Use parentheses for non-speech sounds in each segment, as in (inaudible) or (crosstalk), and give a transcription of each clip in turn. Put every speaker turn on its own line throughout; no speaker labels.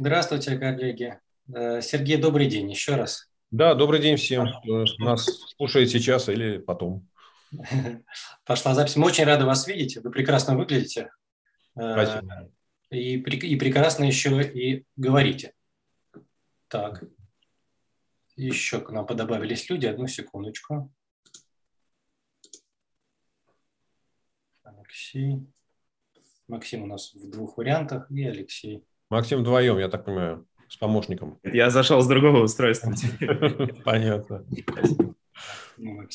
Здравствуйте, коллеги. Э, Сергей, добрый день еще раз.
Да, добрый день всем, кто нас слушает сейчас или потом. (laughs)
Пошла запись. Мы очень рады вас видеть. Вы прекрасно выглядите.
Э, Спасибо.
И, и прекрасно еще и говорите. Так. Еще к нам подобавились люди. Одну секундочку. Алексей. Максим у нас в двух вариантах и Алексей.
Максим вдвоем, я так понимаю, с помощником.
Я зашел с другого устройства. (laughs)
Понятно.
Ну.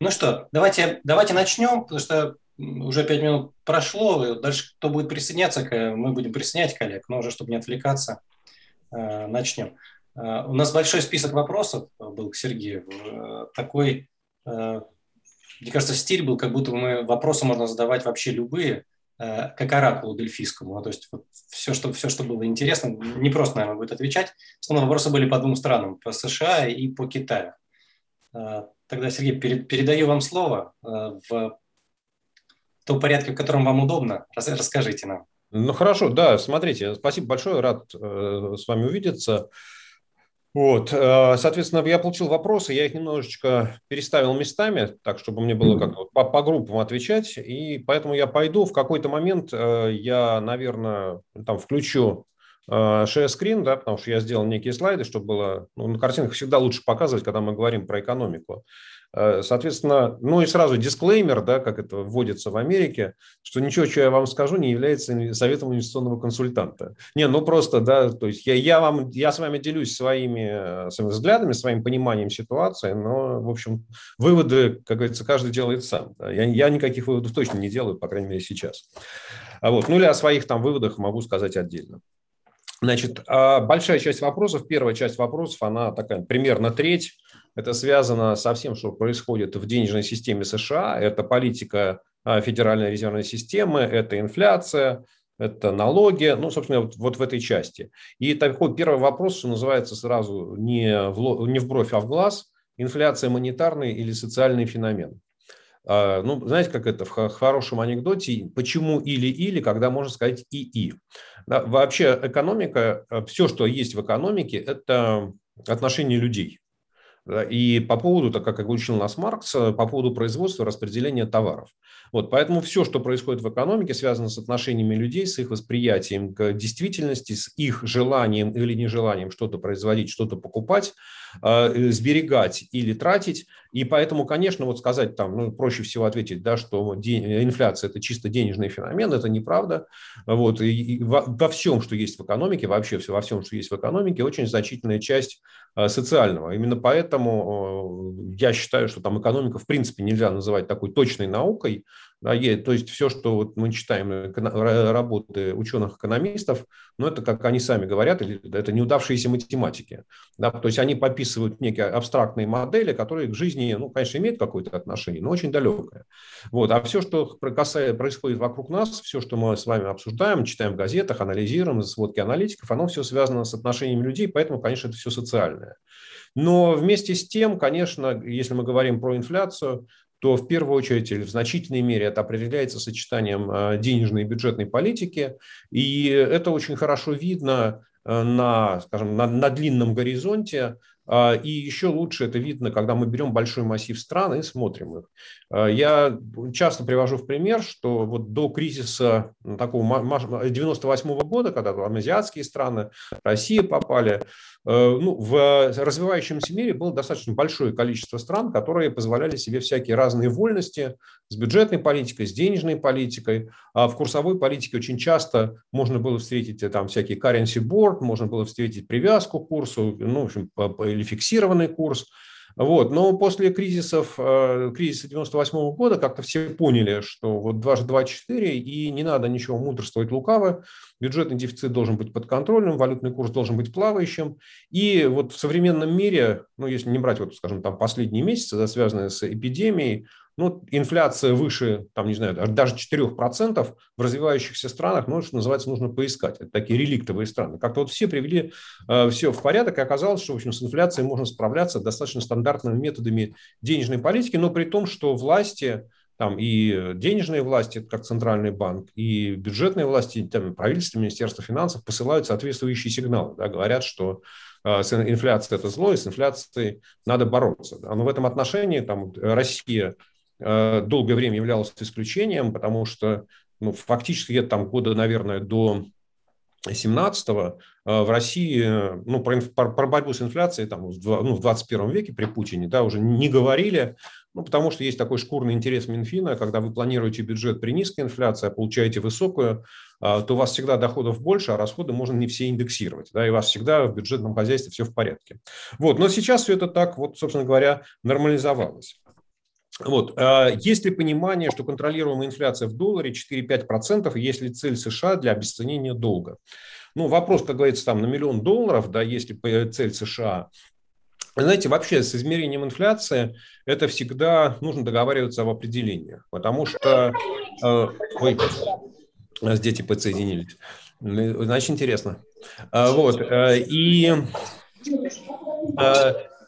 Ну что, давайте, давайте начнем, потому что уже пять минут прошло. Дальше кто будет присоединяться, мы будем присоединять коллег, но уже, чтобы не отвлекаться, э, начнем. Э, у нас большой список вопросов был к Сергею. Э, такой, мне кажется, стиль был, как будто мы вопросы можно задавать вообще любые – как оракулу дельфийскому. Ну, то есть вот все, что, все, что было интересно, не просто, наверное, будет отвечать. В основном вопросы были по двум странам, по США и по Китаю. Э, тогда, Сергей, передаю вам слово э, в том порядке, в котором вам удобно. Расскажите нам.
Ну хорошо, да, смотрите, спасибо большое, рад э, с вами увидеться. Вот, э, соответственно, я получил вопросы, я их немножечко переставил местами, так, чтобы мне было как по, по группам отвечать, и поэтому я пойду, в какой-то момент э, я, наверное, там включу share screen, да, потому что я сделал некие слайды, чтобы было, ну, на картинках всегда лучше показывать, когда мы говорим про экономику. Э, соответственно, ну и сразу дисклеймер, да, как это вводится в Америке, что ничего, что я вам скажу, не является советом инвестиционного консультанта. Не, ну просто, да, то есть я, я, вам, я с вами делюсь своими, э, своими взглядами, своим пониманием ситуации, но, в общем, выводы, как говорится, каждый делает сам. Я, я никаких выводов точно не делаю, по крайней мере, сейчас. А вот, ну или о своих там выводах могу сказать отдельно. Значит, а большая часть вопросов, первая часть вопросов, она такая примерно треть, это связано со всем, что происходит в денежной системе США. Это политика а, Федеральной резервной системы, это инфляция, это налоги, ну, собственно, вот, вот в этой части. И такой первый вопрос, что называется сразу не в, не в бровь, а в глаз, инфляция монетарный или социальный феномен. А, ну, знаете, как это в хорошем анекдоте, почему или-или, когда можно сказать и-и. Да, вообще экономика, э, все, что есть в экономике, это отношения людей. И по поводу, так как учил нас Маркс, э, по поводу производства распределения товаров. Вот, поэтому все, что происходит в экономике, связано с отношениями людей, с их восприятием к действительности, с их желанием или нежеланием что-то производить, что-то покупать, э, сберегать или тратить. И поэтому, конечно, вот сказать там, ну, проще всего ответить, да, что инфляция – это чисто денежный феномен, это неправда. Вот, и во, во всем, что есть в экономике, вообще все, во всем, что есть в экономике, очень значительная часть э, социального. Именно поэтому э, я считаю, что там экономика в принципе нельзя называть такой точной наукой, да, то есть все, что вот мы читаем работы ученых-экономистов, ну, это, как они сами говорят, это неудавшиеся математики. Да, то есть они подписывают некие абстрактные модели, которые к жизни, ну, конечно, имеют какое-то отношение, но очень далекое. Вот. А все, что касается, происходит вокруг нас, все, что мы с вами обсуждаем, читаем в газетах, анализируем, сводки аналитиков, оно все связано с отношениями людей, поэтому, конечно, это все социальное. Но вместе с тем, конечно, если мы говорим про инфляцию, то в первую очередь или в значительной мере это определяется сочетанием э, денежной и бюджетной политики. И это очень хорошо видно э, на, скажем, на, на длинном горизонте. А, и еще лучше это видно, когда мы берем большой массив стран и смотрим их. А, я часто привожу в пример, что вот до кризиса такого 98 -го года, когда там азиатские страны, Россия попали, ну, в развивающемся мире было достаточно большое количество стран, которые позволяли себе всякие разные вольности с бюджетной политикой, с денежной политикой. А в курсовой политике очень часто можно было встретить э, там всякие currency board, можно было встретить привязку к курсу, ну, в общем, или фиксированный курс. Вот. Но после кризисов, э, кризиса 98 года как-то все поняли, что вот дважды два – четыре, и не надо ничего мудрствовать лукаво, бюджетный дефицит должен быть подконтрольным, валютный курс должен быть плавающим. И вот в современном мире, ну, если не брать, вот, скажем, там последние месяцы, да, связанные с эпидемией, ну, инфляция выше, там, не знаю, даже 4% в развивающихся странах, ну, что называется, нужно поискать. Это такие реликтовые страны. Как-то вот все привели э, все в порядок, и оказалось, что, в общем, с инфляцией можно справляться достаточно стандартными методами денежной политики, но при том, что власти там и денежные власти, как Центральный банк, и бюджетные власти, там, правительство, Министерство финансов посылают соответствующие сигналы. Да, говорят, что э, инфляция – это зло, и с инфляцией надо бороться. Да. Но в этом отношении там, Россия долгое время являлась исключением, потому что ну, фактически там года, наверное, до 17-го э, в России ну, про, про борьбу с инфляцией там, ну, в 21 веке при Путине да, уже не говорили, ну, потому что есть такой шкурный интерес Минфина, когда вы планируете бюджет при низкой инфляции, а получаете высокую, то у вас всегда доходов больше, а расходы можно не все индексировать. Да, и у вас всегда в бюджетном хозяйстве все в порядке. Вот, но сейчас все это так, вот, собственно говоря, нормализовалось. Вот. А, есть ли понимание, что контролируемая инфляция в долларе 4-5%, и есть ли цель США для обесценения долга? Ну, вопрос, как говорится, там на миллион долларов, да, если цель США, знаете, вообще с измерением инфляции это всегда нужно договариваться об определениях, потому что... Э, ой, дети подсоединились. Значит, интересно. Э, вот. И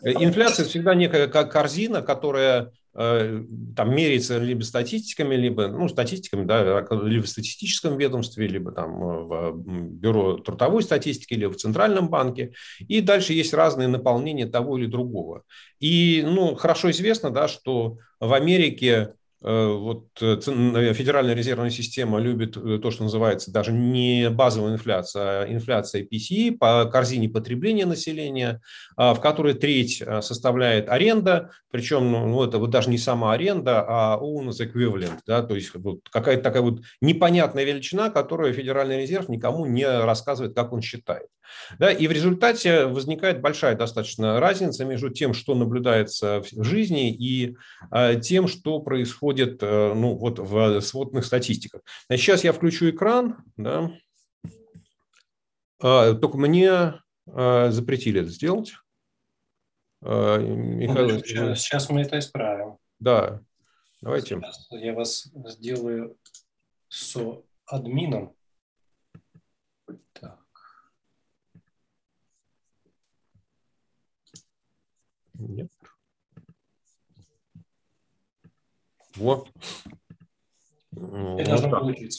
инфляция всегда некая корзина, которая там меряется либо статистиками, либо, ну, статистиками, да, либо в статистическом ведомстве, либо там э, в бюро трудовой статистики, либо в Центральном банке. И дальше есть разные наполнения того или другого. И, ну, хорошо известно, да, что в Америке Э, вот э, э, Федеральная резервная система любит то, что называется даже не базовая инфляция, а инфляция PCE по корзине потребления населения, а, в которой треть составляет аренда, причем ну, ну, это вот даже не сама аренда, а owners equivalent, да, то есть вот какая-то такая вот непонятная величина, которую Федеральный резерв никому не рассказывает, как он считает. Да, и в результате возникает большая достаточно разница между тем, что наблюдается в жизни, и э, тем, что происходит э, ну, вот в сводных статистиках. Значит, сейчас я включу экран. Да. Э, только мне э, запретили это сделать.
Михаил, сейчас, сейчас мы это исправим.
Да, давайте.
Сейчас я вас сделаю со админом.
Нет. Вот. Вот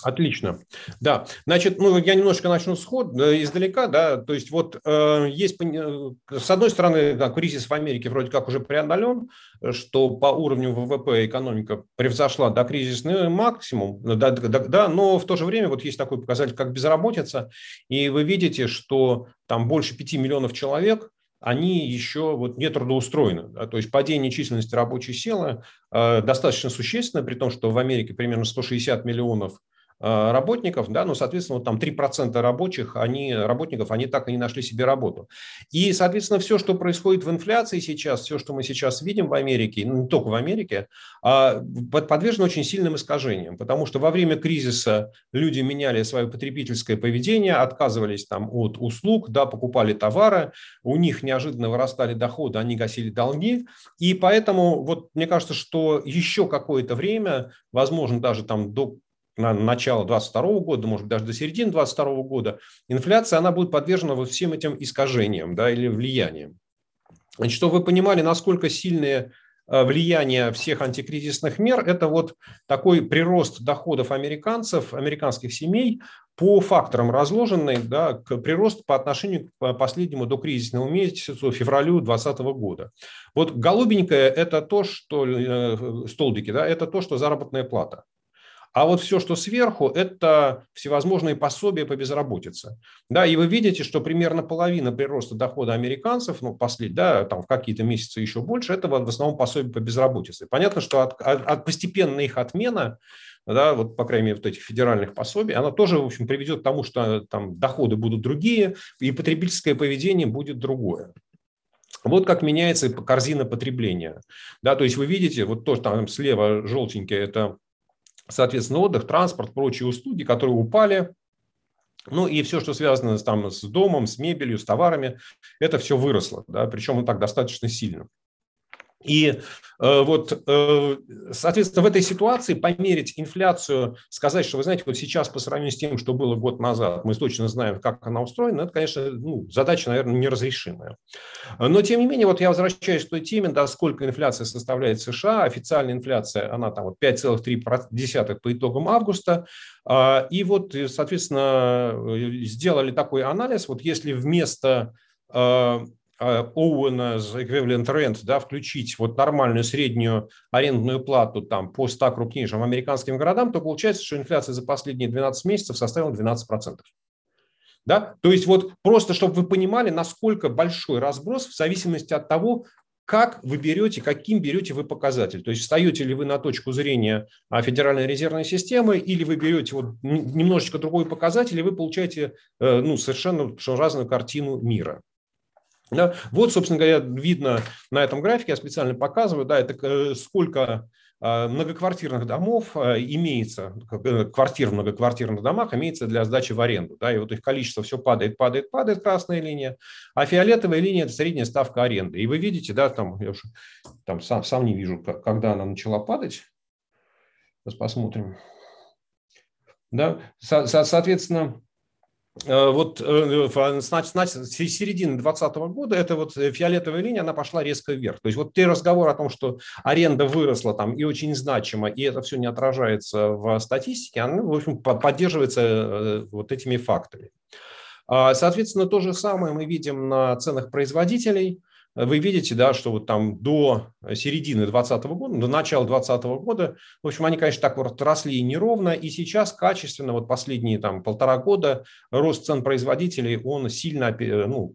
Отлично. Да, значит, ну, я немножко начну сход издалека, да, то есть вот э, есть, э, с одной стороны, да, кризис в Америке вроде как уже преодолен, что по уровню ВВП экономика превзошла до кризисный максимум, да, да, да, но в то же время вот есть такой показатель, как безработица, и вы видите, что там больше 5 миллионов человек – они еще вот не трудоустроены. Да? То есть падение численности рабочей силы э, достаточно существенно, при том, что в Америке примерно 160 миллионов работников, да, ну, соответственно, вот там 3% рабочих, они, работников, они так и не нашли себе работу. И, соответственно, все, что происходит в инфляции сейчас, все, что мы сейчас видим в Америке, ну, не только в Америке, а, подвержено очень сильным искажениям, потому что во время кризиса люди меняли свое потребительское поведение, отказывались там от услуг, да, покупали товары, у них неожиданно вырастали доходы, они гасили долги, и поэтому вот мне кажется, что еще какое-то время, возможно, даже там до на начало 2022 года, может быть, даже до середины 2022 года, инфляция, она будет подвержена вот всем этим искажениям да, или влияниям. Значит, чтобы вы понимали, насколько сильные э, влияние всех антикризисных мер – это вот такой прирост доходов американцев, американских семей по факторам разложенный, да, к прирост по отношению к последнему докризисному месяцу, февралю 2020 года. Вот голубенькое – это то, что, э, столбики, да, это то, что заработная плата. А вот все, что сверху, это всевозможные пособия по безработице. Да, и вы видите, что примерно половина прироста дохода американцев, ну, послед, да, там в какие-то месяцы еще больше, это в основном пособие по безработице. Понятно, что от, от, от постепенной их отмена да, вот, по крайней мере, вот этих федеральных пособий, она тоже, в общем, приведет к тому, что там доходы будут другие, и потребительское поведение будет другое. Вот как меняется корзина потребления. Да, то есть вы видите, вот то, что там слева желтенькое, это соответственно, отдых, транспорт, прочие услуги, которые упали. Ну и все, что связано там, с домом, с мебелью, с товарами, это все выросло, да, причем так достаточно сильно. И э, вот, э, соответственно, в этой ситуации померить инфляцию, сказать, что, вы знаете, вот сейчас по сравнению с тем, что было год назад, мы точно знаем, как она устроена, это, конечно, ну, задача, наверное, неразрешимая. Но, тем не менее, вот я возвращаюсь к той теме, да, сколько инфляция составляет США. Официальная инфляция, она там вот 5,3% по итогам августа. А, и вот, соответственно, сделали такой анализ, вот если вместо Owens Equivalent Rent, да, включить вот нормальную среднюю арендную плату там по 100 крупнейшим американским городам, то получается, что инфляция за последние 12 месяцев составила 12%. Да? То есть вот просто, чтобы вы понимали, насколько большой разброс в зависимости от того, как вы берете, каким берете вы показатель. То есть встаете ли вы на точку зрения а, Федеральной резервной системы, или вы берете вот немножечко другой показатель, и вы получаете э, ну, совершенно разную картину мира. Да? Вот, собственно говоря, видно на этом графике, я специально показываю, да, это э, сколько э, многоквартирных домов э, имеется, квартир в многоквартирных домах имеется для сдачи в аренду. Да, и вот их количество все падает, падает, падает, красная линия, а фиолетовая линия – это средняя ставка аренды. И вы видите, да, там, я уже там сам, сам не вижу, когда она начала падать. Сейчас посмотрим. Да, со, со, соответственно, Э, вот значит, значит, с середины 2020 года эта вот э, фиолетовая линия, она пошла резко вверх. То есть вот те разговоры о том, что аренда выросла там и очень значимо, и это все не отражается в статистике, она, в общем, поддерживается э, вот этими фактами. А, соответственно, то же самое мы видим на ценах производителей – вы видите, да, что вот там до середины 2020 года, до начала 2020 года, в общем, они, конечно, так вот росли неровно, и сейчас качественно, вот последние там полтора года, рост цен производителей, он сильно ну,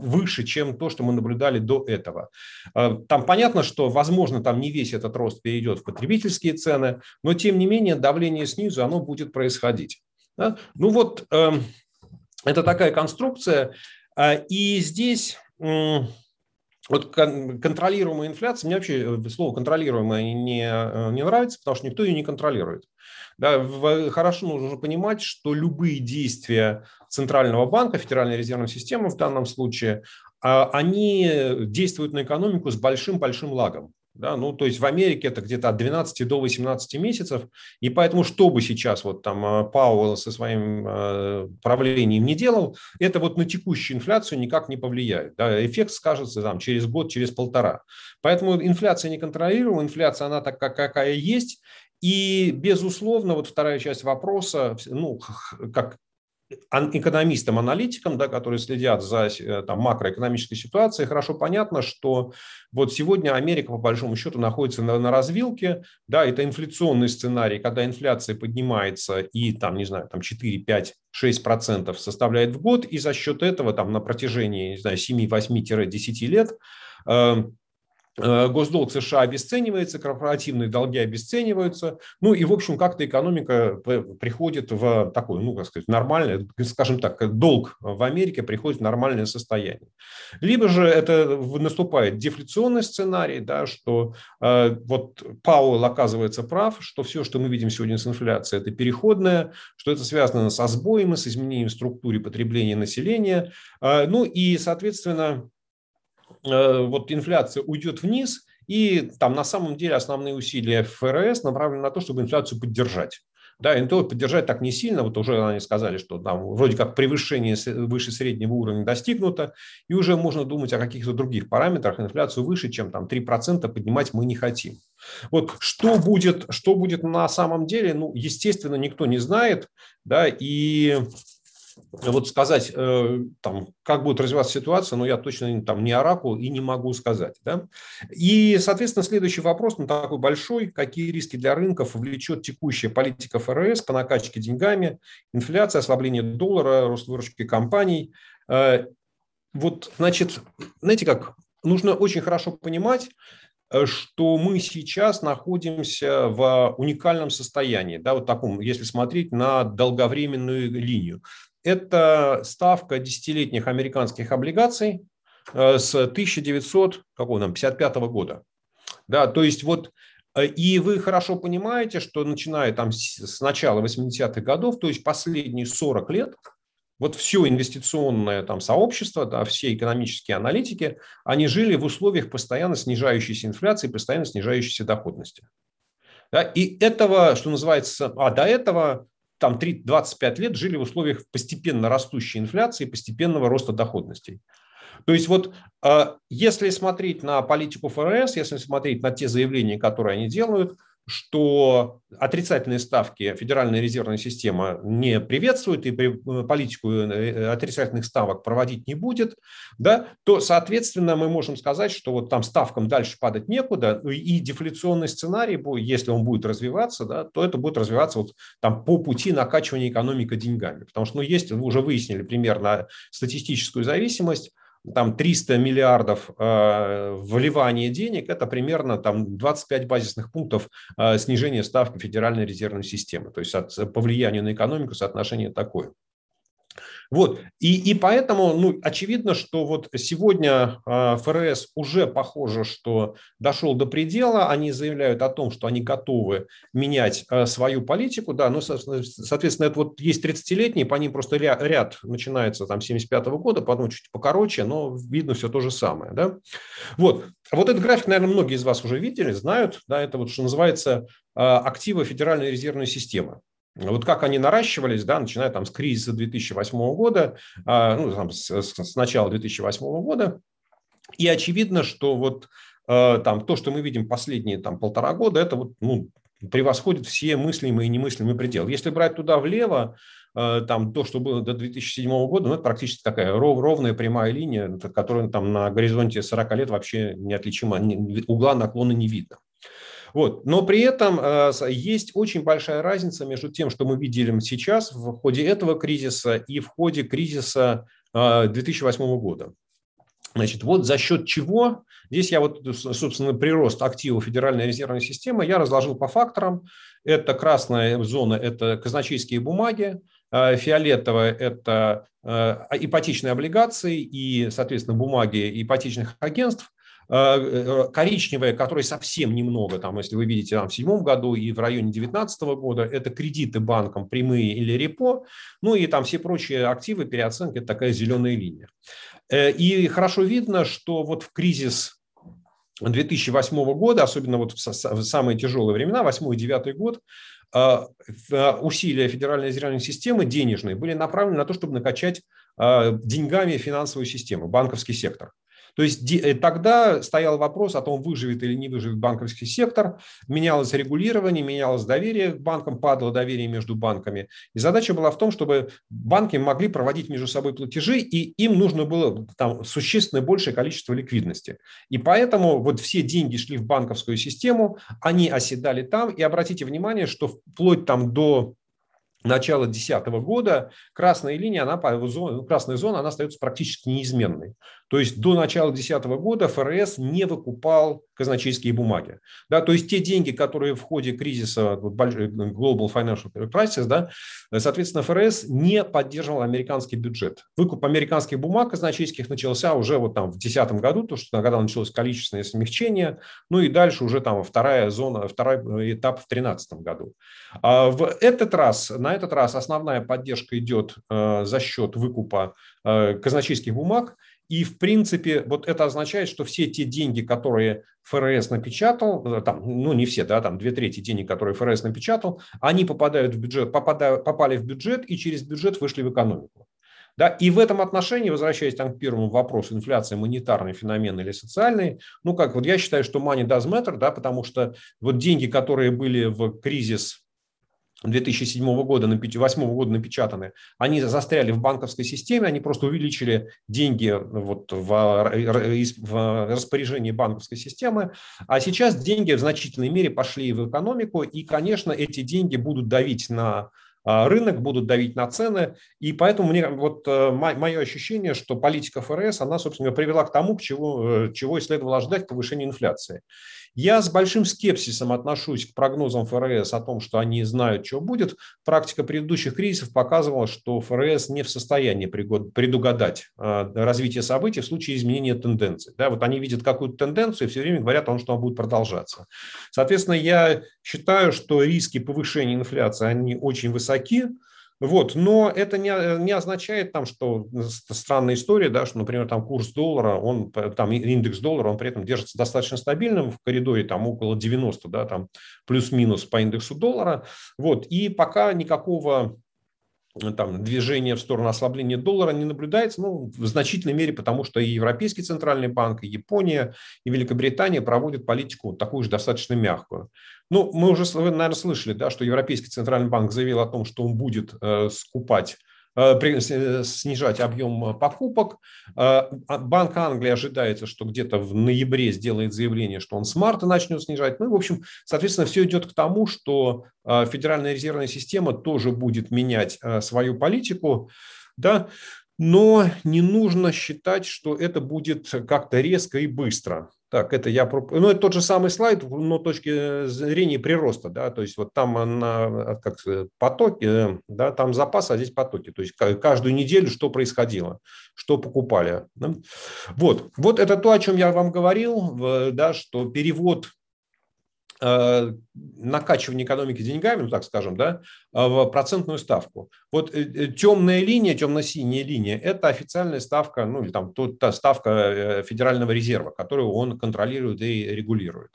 выше, чем то, что мы наблюдали до этого. А, там понятно, что, возможно, там не весь этот рост перейдет в потребительские цены, но, тем не менее, давление снизу, оно будет происходить. Да? Ну вот, э, это такая конструкция, а, и здесь вот контролируемая инфляция, мне вообще э, слово контролируемая не, э, не нравится, потому что никто ее не контролирует. Да, хорошо нужно понимать, что любые действия Центрального банка, Федеральной резервной системы в данном случае, а, они действуют на экономику с большим-большим лагом. Да, ну, то есть в Америке это где-то от 12 до 18 месяцев, и поэтому, что бы сейчас вот там э, Пауэлл со своим э, правлением не делал, это вот на текущую инфляцию никак не повлияет. Да, эффект скажется там через год, через полтора. Поэтому инфляция не контролируема, инфляция она такая, какая есть, и, безусловно, вот вторая часть вопроса, ну, как экономистам, аналитикам, да, которые следят за э, там, макроэкономической ситуацией, хорошо понятно, что вот сегодня Америка, по большому счету, находится на, на развилке. Да, это инфляционный сценарий, когда инфляция поднимается и, там, не знаю, там 4, 5, 6 процентов составляет в год, и за счет этого там, на протяжении, не знаю, 7, 8-10 лет Э, госдолг США обесценивается, корпоративные долги обесцениваются, ну и, в общем, как-то экономика приходит в такое, ну, как сказать, нормальное, скажем так, долг в Америке приходит в нормальное состояние. Либо же это наступает дефляционный сценарий, да, что э, вот Пауэлл оказывается прав, что все, что мы видим сегодня с инфляцией, это переходное, что это связано со сбоем, с изменением структуры потребления населения, э, ну и, соответственно, Э, вот инфляция уйдет вниз, и там на самом деле основные усилия ФРС направлены на то, чтобы инфляцию поддержать. Да, и то поддержать так не сильно, вот уже они сказали, что там вроде как превышение выше среднего уровня достигнуто, и уже можно думать о каких-то других параметрах, инфляцию выше, чем там 3% поднимать мы не хотим. Вот что будет, что будет на самом деле, ну, естественно, никто не знает, да, и вот сказать, э, там, как будет развиваться ситуация, но ну, я точно там не оракул и не могу сказать. Да? И, соответственно, следующий вопрос, ну, такой большой, какие риски для рынков влечет текущая политика ФРС по накачке деньгами, инфляция, ослабление доллара, рост выручки компаний. Э, вот, значит, знаете как, нужно очень хорошо понимать, э, что мы сейчас находимся в уникальном состоянии, да, вот таком, если смотреть на долговременную линию это ставка десятилетних американских облигаций э, с 1955 года. Да, то есть вот э, и вы хорошо понимаете, что начиная там с начала 80-х годов, то есть последние 40 лет, вот все инвестиционное там сообщество, да, все экономические аналитики, они жили в условиях постоянно снижающейся инфляции, постоянно снижающейся доходности. Да, и этого, что называется, а до этого там 3, 25 лет жили в условиях постепенно растущей инфляции, постепенного роста доходностей. То есть вот а, если смотреть на политику ФРС, если смотреть на те заявления, которые они делают, что отрицательные ставки Федеральная резервная система не приветствует и э, политику э, отрицательных ставок проводить не будет, да, то, соответственно, мы можем сказать, что вот там ставкам дальше падать некуда, ну и дефляционный сценарий, если он будет развиваться, да, то это будет развиваться вот там по пути накачивания экономики деньгами. Потому что, ну, есть, вы уже выяснили примерно статистическую зависимость, там 300 миллиардов э, вливания денег, это примерно там 25 базисных пунктов э, снижения ставки Федеральной резервной системы. То есть от, по влиянию на экономику соотношение такое. Вот. И, и поэтому, ну, очевидно, что вот сегодня э, ФРС уже похоже, что дошел до предела. Они заявляют о том, что они готовы менять э, свою политику. Да, ну, соответственно, это вот есть 30-летние, по ним просто ряд, ряд начинается там 75 -го года, потом чуть покороче, но видно все то же самое. Да? Вот. Вот этот график, наверное, многие из вас уже видели, знают. Да, это вот, что называется, активы Федеральной резервной системы. Вот как они наращивались, да, начиная там с кризиса 2008 года, а, ну, там, с, с начала 2008 года, и очевидно, что вот э, там то, что мы видим последние там полтора года, это вот, ну, превосходит все мыслимые и немыслимые пределы. Если брать туда влево, там то, что было до 2007 года, ну, это практически такая ров, ровная прямая линия, которая там на горизонте 40 лет вообще неотличима, угла наклона не видно. Вот. Но при этом э, есть очень большая разница между тем, что мы видели сейчас в ходе этого кризиса и в ходе кризиса 2008 э, года. Значит, вот за счет чего, здесь я вот, собственно, прирост активов Федеральной резервной системы я разложил по факторам. Это красная зона, это казначейские бумаги, э, фиолетовая – это ипотечные облигации и, соответственно, бумаги ипотечных агентств, коричневая, которой совсем немного, там, если вы видите там, в седьмом году и в районе 2019 года, это кредиты банкам прямые или репо, ну и там все прочие активы, переоценка, это такая зеленая линия. Э, и хорошо видно, что вот в кризис 2008 года, особенно вот в самые тяжелые времена, 8 и 9 год, усилия Федеральной резервной системы денежные были направлены на то, чтобы накачать деньгами финансовую систему, банковский сектор. То есть э, тогда стоял вопрос о том, выживет или не выживет банковский сектор, менялось регулирование, менялось доверие к банкам, падало доверие между банками. И задача была в том, чтобы банки могли проводить между собой платежи, и им нужно было там существенно большее количество ликвидности. И поэтому вот все деньги шли в банковскую систему, они оседали там, и обратите внимание, что вплоть там до начала 2010 года красная линия, она, красная зона, она остается практически неизменной. То есть до начала 2010 года ФРС не выкупал казначейские бумаги. Да, то есть те деньги, которые в ходе кризиса Global Financial Crisis, да, соответственно, ФРС не поддерживал американский бюджет. Выкуп американских бумаг казначейских начался уже вот там в 2010 году, то, что когда началось количественное смягчение, ну и дальше уже там вторая зона, второй этап в 2013 году. А в этот раз, на этот раз основная поддержка идет э, за счет выкупа э, казначейских бумаг, и, в принципе, вот это означает, что все те деньги, которые ФРС напечатал, э, там, ну не все, да, там две трети денег, которые ФРС напечатал, они попадают в бюджет, попадают, попали в бюджет и через бюджет вышли в экономику. Да, и в этом отношении, возвращаясь там, к первому вопросу, инфляция монетарный феномен или социальный, ну как, вот я считаю, что money does matter, да, потому что вот деньги, которые были в кризис 2007 года, 2008 года напечатаны, они застряли в банковской системе, они просто увеличили деньги вот в, в распоряжении банковской системы, а сейчас деньги в значительной мере пошли в экономику, и, конечно, эти деньги будут давить на рынок, будут давить на цены. И поэтому мне вот э, мое ощущение, что политика ФРС, она, собственно, привела к тому, к чего, э, чего и следовало ожидать, к повышению инфляции. Я с большим скепсисом отношусь к прогнозам ФРС о том, что они знают, что будет. Практика предыдущих кризисов показывала, что ФРС не в состоянии предугадать а, развитие событий в случае изменения тенденций. Да, вот они видят какую-то тенденцию и все время говорят о том, что она будет продолжаться. Соответственно, я считаю, что риски повышения инфляции, они очень высоки. Вот, но это не, не означает там, что странная история, да, что, например, там курс доллара, он, там индекс доллара, он при этом держится достаточно стабильным в коридоре там около 90, да, там плюс-минус по индексу доллара. Вот, и пока никакого там, движение в сторону ослабления доллара не наблюдается, ну, в значительной мере, потому что и Европейский центральный банк, и Япония, и Великобритания проводят политику такую же достаточно мягкую. Ну, мы уже, наверное, слышали, да, что Европейский центральный банк заявил о том, что он будет э, скупать снижать объем покупок. Э, а Банк Англии ожидается, что где-то в ноябре сделает заявление, что он с марта начнет снижать. Ну и, в общем, соответственно, все идет к тому, что Федеральная резервная система тоже будет менять свою политику. Да? но не нужно считать, что это будет как-то резко и быстро. Так, это я... Ну, это тот же самый слайд, но точки зрения прироста, да, то есть вот там на, как потоки, да, там запас, а здесь потоки, то есть каждую неделю что происходило, что покупали. Да? Вот, вот это то, о чем я вам говорил, да, что перевод Э, накачивание экономики деньгами, ну так скажем, да, э, в процентную ставку. Вот э, темная линия, темно-синяя линия – это официальная ставка, ну или там та ставка Федерального резерва, которую он контролирует и регулирует.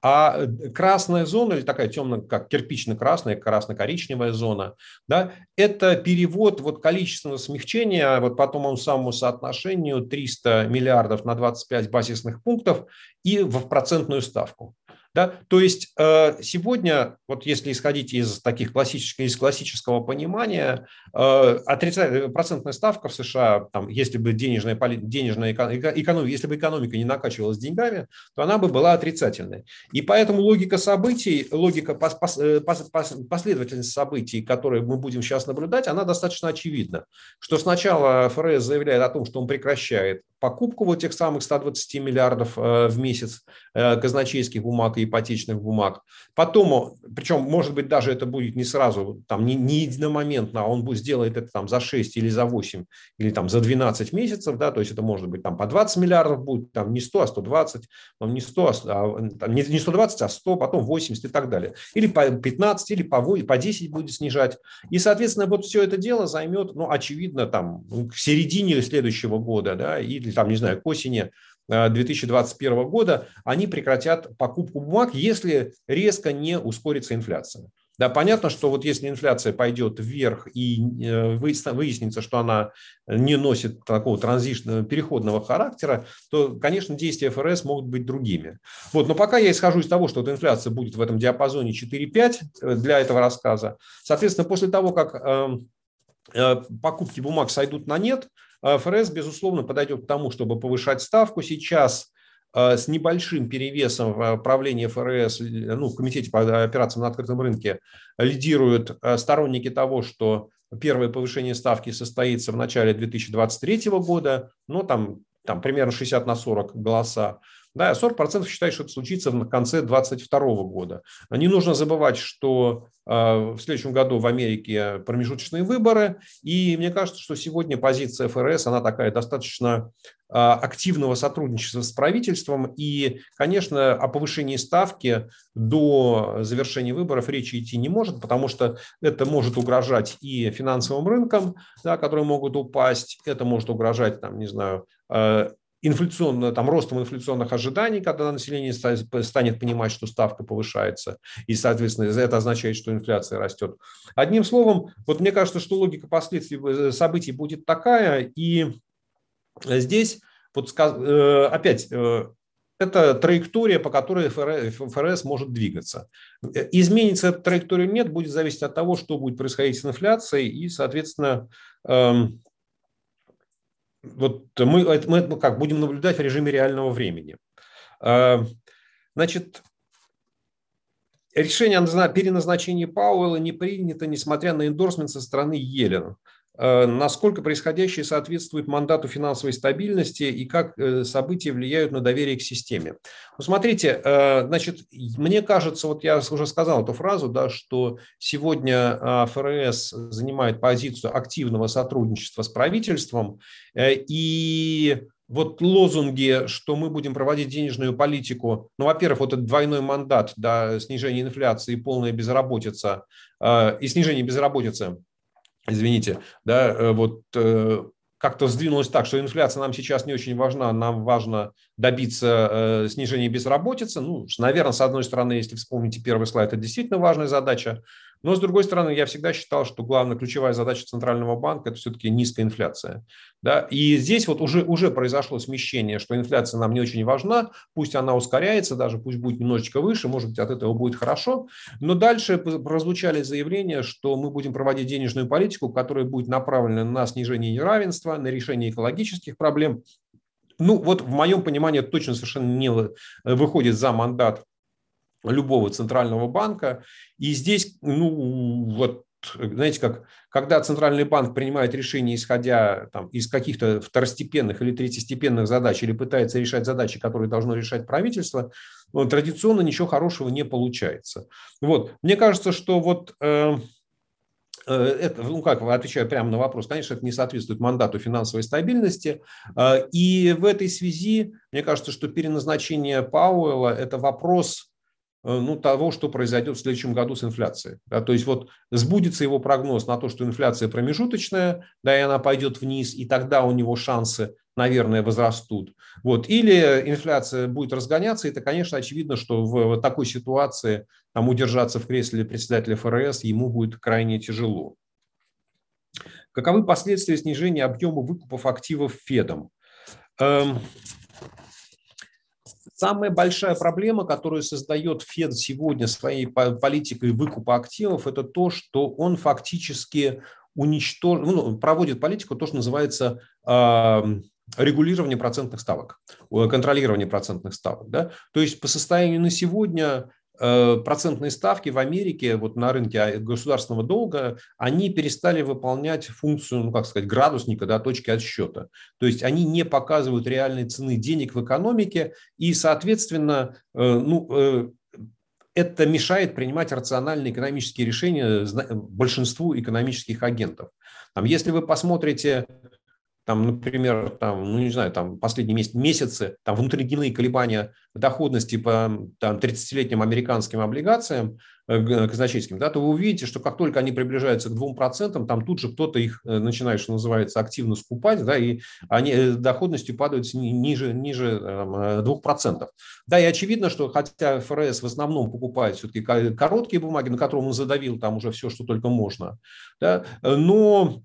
А красная зона, или такая темная, как кирпично-красная, красно-коричневая зона, да, это перевод вот количественного смягчения вот по тому самому соотношению 300 миллиардов на 25 базисных пунктов и в процентную ставку. Да? То есть э, сегодня, вот если исходить из таких классических, из классического понимания, э, отрицательная процентная ставка в США, там, если бы денежная, денежная экономика, если бы экономика не накачивалась деньгами, то она бы была отрицательной. И поэтому логика событий, логика э, последовательности событий, которые мы будем сейчас наблюдать, она достаточно очевидна. Что сначала ФРС заявляет о том, что он прекращает покупку вот тех самых 120 миллиардов в месяц казначейских бумаг и ипотечных бумаг. Потом, причем, может быть, даже это будет не сразу, там, не, не единомоментно, а он будет, сделает это там за 6 или за 8, или там за 12 месяцев, да, то есть это может быть там по 20 миллиардов будет, там не 100, а 120, там не 100, а, там, не, не 120, а 100, потом 80 и так далее. Или по 15, или по, 8, по 10 будет снижать. И, соответственно, вот все это дело займет, ну, очевидно, там, к середине следующего года, да, или там, не знаю, к осени 2021 э, года, они прекратят покупку бумаг, если резко не ускорится инфляция. Да, понятно, что вот если инфляция пойдет вверх и э, выяснится, что она не носит такого транзитного, переходного характера, то, конечно, действия ФРС могут быть другими. Вот, но пока я исхожу из того, что вот инфляция будет в этом диапазоне 4-5 э, для этого рассказа, соответственно, после того, как эм, покупки бумаг сойдут на нет, ФРС, безусловно, подойдет к тому, чтобы повышать ставку. Сейчас а, с небольшим перевесом в правлении ФРС, ну, в Комитете по операциям на открытом рынке, лидируют а, сторонники того, что первое повышение ставки состоится в начале 2023 года, но там, там примерно 60 на 40 голоса. Да, 40% считают, что это случится в конце 2022 года. Не нужно забывать, что а, в следующем году в Америке промежуточные выборы, и мне кажется, что сегодня позиция ФРС, она такая достаточно а, активного сотрудничества с правительством, и, конечно, о повышении ставки до завершения выборов речи идти не может, потому что это может угрожать и финансовым рынкам, да, которые могут упасть, это может угрожать, там, не знаю, а, инфляционно, там, ростом инфляционных ожиданий, когда население станет понимать, что ставка повышается, и, соответственно, это означает, что инфляция растет. Одним словом, вот мне кажется, что логика последствий э, событий будет такая, и здесь, вот, э, опять, э, это траектория, по которой ФРС может двигаться. Изменится эта траектория нет, будет зависеть от того, что будет происходить с инфляцией, и, соответственно, эм, вот мы, мы как будем наблюдать в режиме реального времени. А, значит, решение о переназначении Пауэлла не принято, несмотря на эндорсмент со стороны Елена. Э, насколько происходящее соответствует мандату финансовой стабильности и как э, события влияют на доверие к системе. Ну, смотрите, э, значит, мне кажется, вот я уже сказал эту фразу, да, что сегодня ФРС занимает позицию активного сотрудничества с правительством, и вот лозунги, что мы будем проводить денежную политику, ну, во-первых, вот этот двойной мандат, да, снижение инфляции и полная безработица, и снижение безработицы – извините, да, вот как-то сдвинулось так, что инфляция нам сейчас не очень важна, нам важно добиться э, снижения безработицы. Ну, наверное, с одной стороны, если вспомните первый слайд, это действительно важная задача. Но, с другой стороны, я всегда считал, что главная ключевая задача Центрального банка – это все-таки низкая инфляция. Да? И здесь вот уже, уже произошло смещение, что инфляция нам не очень важна, пусть она ускоряется, даже пусть будет немножечко выше, может быть, от этого будет хорошо. Но дальше прозвучали заявления, что мы будем проводить денежную политику, которая будет направлена на снижение неравенства, на решение экологических проблем. Ну, вот в моем понимании это точно совершенно не выходит за мандат любого центрального банка. И здесь, ну, вот, знаете, как, когда центральный банк принимает решение, исходя там, из каких-то второстепенных или третьестепенных задач, или пытается решать задачи, которые должно решать правительство, ну, традиционно ничего хорошего не получается. Вот. Мне кажется, что вот э, э это, ну как, отвечаю прямо на вопрос, конечно, это не соответствует мандату финансовой стабильности. Э, и в этой связи, мне кажется, что переназначение Пауэлла – это вопрос ну, того, что произойдет в следующем году с инфляцией. Да, то есть вот сбудется его прогноз на то, что инфляция промежуточная, да, и она пойдет вниз, и тогда у него шансы, наверное, возрастут. Вот. Или инфляция будет разгоняться, и это, конечно, очевидно, что в такой ситуации там, удержаться в кресле председателя ФРС ему будет крайне тяжело. Каковы последствия снижения объема выкупов активов Федом? Эм, Самая большая проблема, которую создает Фед сегодня своей политикой выкупа активов, это то, что он фактически уничтож... ну, проводит политику, то, что называется э, регулирование процентных ставок, контролирование процентных ставок. Да? То есть по состоянию на сегодня Э, процентные ставки в Америке вот на рынке а, государственного долга, они перестали выполнять функцию, ну как сказать, градусника, да, точки отсчета. То есть они не показывают реальной цены денег в экономике, и, соответственно, э, ну, э, это мешает принимать рациональные экономические решения большинству экономических агентов. Там, если вы посмотрите там, например, там, ну, не знаю, там, последние месяц, месяцы, там, внутридневные колебания доходности по там, 30-летним американским облигациям э, казначейским, да, то вы увидите, что как только они приближаются к 2%, там тут же кто-то их э, начинает, что называется, активно скупать, да, и они э, доходностью падают ниже, ниже там, 2%. Да, и очевидно, что хотя ФРС в основном покупает все-таки короткие бумаги, на котором он задавил там уже все, что только можно, да, но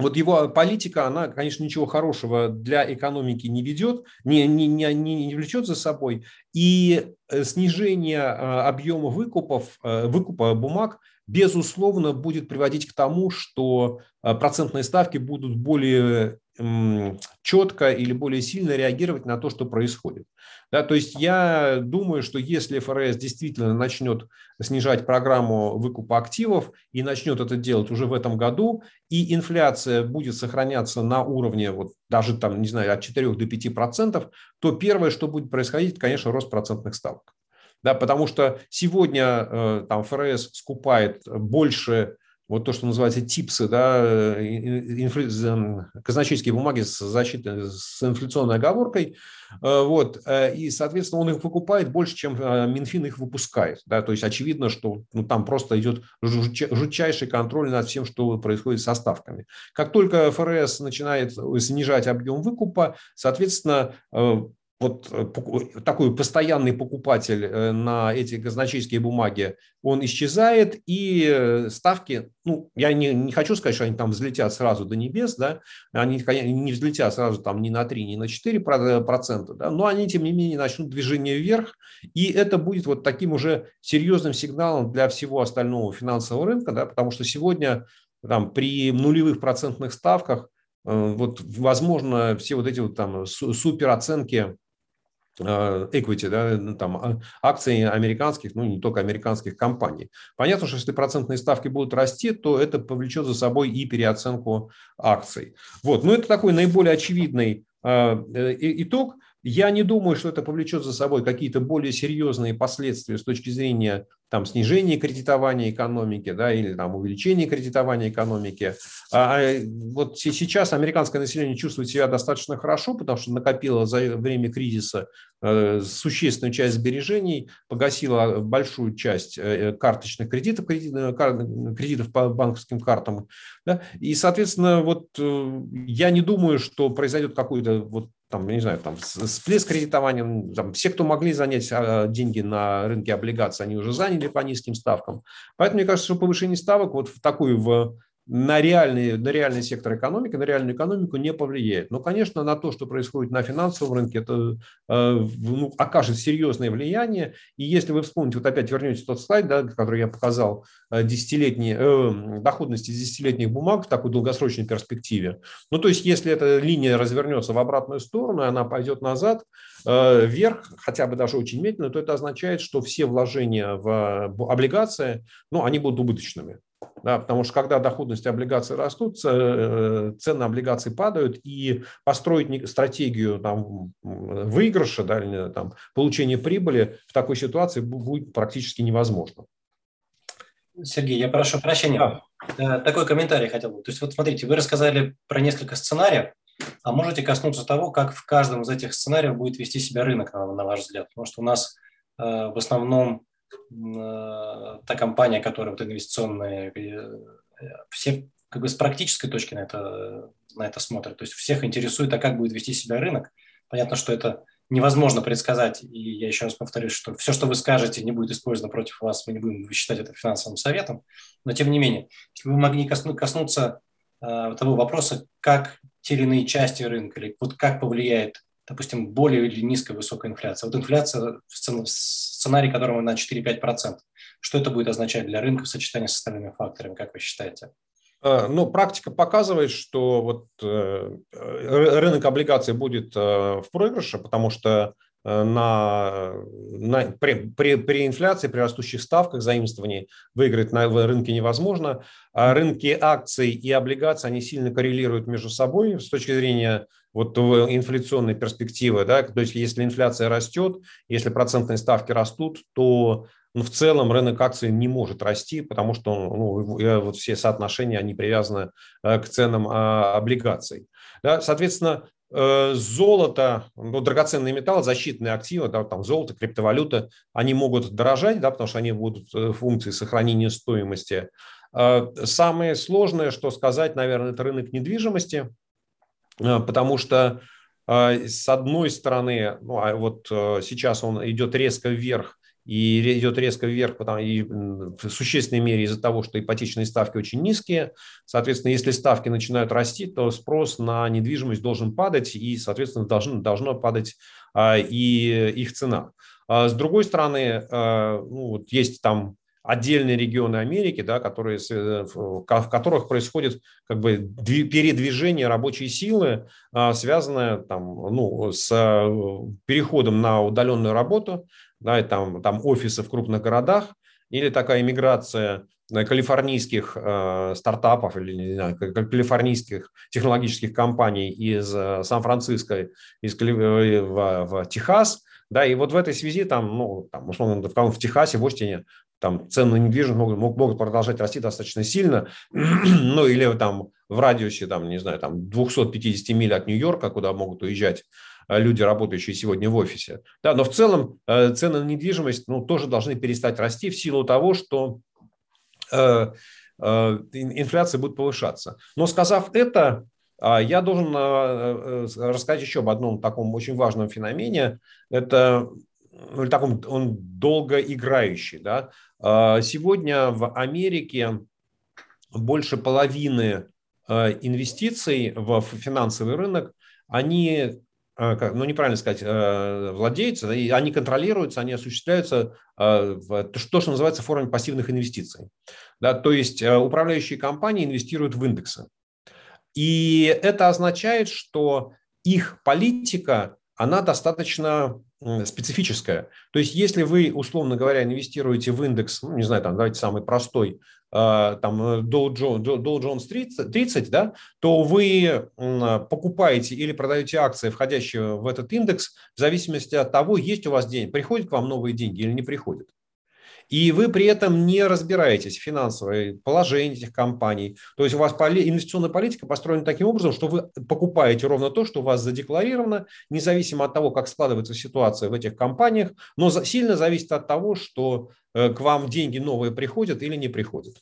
вот его политика, она, конечно, ничего хорошего для экономики не ведет, не, не, не, не влечет за собой. И э, снижение э, объема выкупов, э, выкупа бумаг, безусловно, будет приводить к тому, что процентные ставки будут более четко или более сильно реагировать на то, что происходит. Да, то есть я думаю, что если ФРС действительно начнет снижать программу выкупа активов и начнет это делать уже в этом году, и инфляция будет сохраняться на уровне вот даже там, не знаю, от 4 до 5 процентов, то первое, что будет происходить, конечно, рост процентных ставок. Да, потому что сегодня э, там ФРС скупает больше вот то, что называется ТИПСы, да, инфля... казначейские бумаги с защитой, с инфляционной оговоркой, э, вот, э, и, соответственно, он их выкупает больше, чем э, Минфин их выпускает, да, то есть очевидно, что ну, там просто идет жутчайший контроль над всем, что происходит со ставками. Как только ФРС начинает снижать объем выкупа, соответственно, вот э, такой постоянный покупатель э, на эти казначейские бумаги, он исчезает, и э, ставки, ну, я не, не хочу сказать, что они там взлетят сразу до небес, да, они не взлетят сразу там ни на 3, ни на 4 процента, да, но они, тем не менее, начнут движение вверх, и это будет вот таким уже серьезным сигналом для всего остального финансового рынка, да, потому что сегодня там, при нулевых процентных ставках вот, возможно, все вот эти вот там супероценки equity, да, ну, там, а, акции американских, ну не только американских компаний. Понятно, что если процентные ставки будут расти, то это повлечет за собой и переоценку акций. Вот, но это такой наиболее очевидный э, итог. Я не думаю, что это повлечет за собой какие-то более серьезные последствия с точки зрения там, снижения кредитования экономики да, или там, увеличения кредитования экономики. А, а вот сейчас американское население чувствует себя достаточно хорошо, потому что накопило за время кризиса э, существенную часть сбережений, погасило большую часть э, карточных кредитов, кредитов, кредитов по банковским картам. Да, и, соответственно, вот я не думаю, что произойдет какой-то вот там, не знаю, там всплеск кредитования, там, все, кто могли занять а, деньги на рынке облигаций, они уже заняли по низким ставкам. Поэтому мне кажется, что повышение ставок вот в такую в на реальный, на реальный сектор экономики, на реальную экономику не повлияет. Но, конечно, на то, что происходит на финансовом рынке, это э, ну, окажет серьезное влияние. И если вы вспомните, вот опять вернете тот слайд, да, который я показал, э, десятилетние, э, доходности десятилетних бумаг в такой долгосрочной перспективе. Ну, то есть, если эта линия развернется в обратную сторону, и она пойдет назад, э, вверх, хотя бы даже очень медленно, то это означает, что все вложения в облигации, ну, они будут убыточными. Да, потому что когда доходности облигаций растут, э, цены облигаций падают, и построить стратегию там, выигрыша, да, или, там, получения прибыли в такой ситуации будет практически невозможно.
Сергей, я прошу прощения. Да. Такой комментарий хотел бы. То есть вот смотрите, вы рассказали про несколько сценариев, а можете коснуться того, как в каждом из этих сценариев будет вести себя рынок, на, на ваш взгляд? Потому что у нас э, в основном Э, та компания, которая вот инвестиционная, э, все как бы с практической точки на это, на это смотрят. То есть всех интересует, а как будет вести себя рынок. Понятно, что это невозможно предсказать. И я еще раз повторюсь, что все, что вы скажете, не будет использовано против вас, мы не будем считать это финансовым советом. Но тем не менее, если вы могли коснуться э, того вопроса, как те или иные части рынка, или вот как повлияет допустим, более или низкая высокая инфляция. Вот инфляция в сценарии которого на 4-5%. Что это будет означать для рынка в сочетании с остальными факторами, как вы считаете?
Э, ну, практика показывает, что вот э, рынок облигаций будет э, в проигрыше, потому что на, на, при, при, при инфляции, при растущих ставках заимствований выиграть на рынке невозможно. А рынки акций и облигаций, они сильно коррелируют между собой с точки зрения вот инфляционной перспективы. Да? То есть если инфляция растет, если процентные ставки растут, то ну, в целом рынок акций не может расти, потому что ну, вот все соотношения, они привязаны э, к ценам а, облигаций. Да? Соответственно, Э, золото, ну, драгоценные металлы, защитные активы, да, там золото, криптовалюта, они могут дорожать, да, потому что они будут э, функции сохранения стоимости. Э, самое сложное, что сказать, наверное, это рынок недвижимости, потому что с одной стороны, ну, а вот сейчас он идет резко вверх, и идет резко вверх потому, и в существенной мере из-за того, что ипотечные ставки очень низкие. Соответственно, если ставки начинают расти, то спрос на недвижимость должен падать, и, соответственно, должен, должно падать а, и их цена. А с другой стороны, а, ну, вот есть там отдельные регионы Америки, да, которые, в которых происходит как бы передвижение рабочей силы, а, связанное там, ну, с переходом на удаленную работу, да, и там, там офисы в крупных городах, или такая иммиграция э, калифорнийских э, стартапов или не знаю, калифорнийских технологических компаний из э, Сан-Франциско из, э, в, в Техас, да, и вот в этой связи там, ну, там, условно, в, в Техасе, в Остине, там цены на недвижимость могут, могут продолжать расти достаточно сильно, (clears throat) ну, или там в радиусе, там, не знаю, там 250 миль от Нью-Йорка, куда могут уезжать люди, работающие сегодня в офисе. Да, но в целом э, цены на недвижимость ну, тоже должны перестать расти в силу того, что э, инфляция будет повышаться. Но сказав это, я должен рассказать еще об одном таком очень важном феномене. Это ну, таком, он долгоиграющий. Да? Сегодня в Америке больше половины инвестиций в финансовый рынок, они Э, ну неправильно сказать, э, владеются, и они контролируются, они осуществляются э, в то, что называется формой пассивных инвестиций. Да, то есть управляющие компании инвестируют в индексы. И это означает, что их политика, она достаточно специфическая. То есть, если вы, условно говоря, инвестируете в индекс, ну, не знаю, там, давайте самый простой, а, там, э, Dow Jones 30, 30, да, то вы покупаете или продаете акции, входящие в этот индекс, в зависимости от того, есть у вас деньги, приходят к вам новые деньги или не приходят и вы при этом не разбираетесь в финансовой положении этих компаний. То есть у вас инвестиционная политика построена таким образом, что вы покупаете ровно то, что у вас задекларировано, независимо от того, как складывается ситуация в этих компаниях, но сильно зависит от того, что э, к вам деньги новые приходят или не приходят.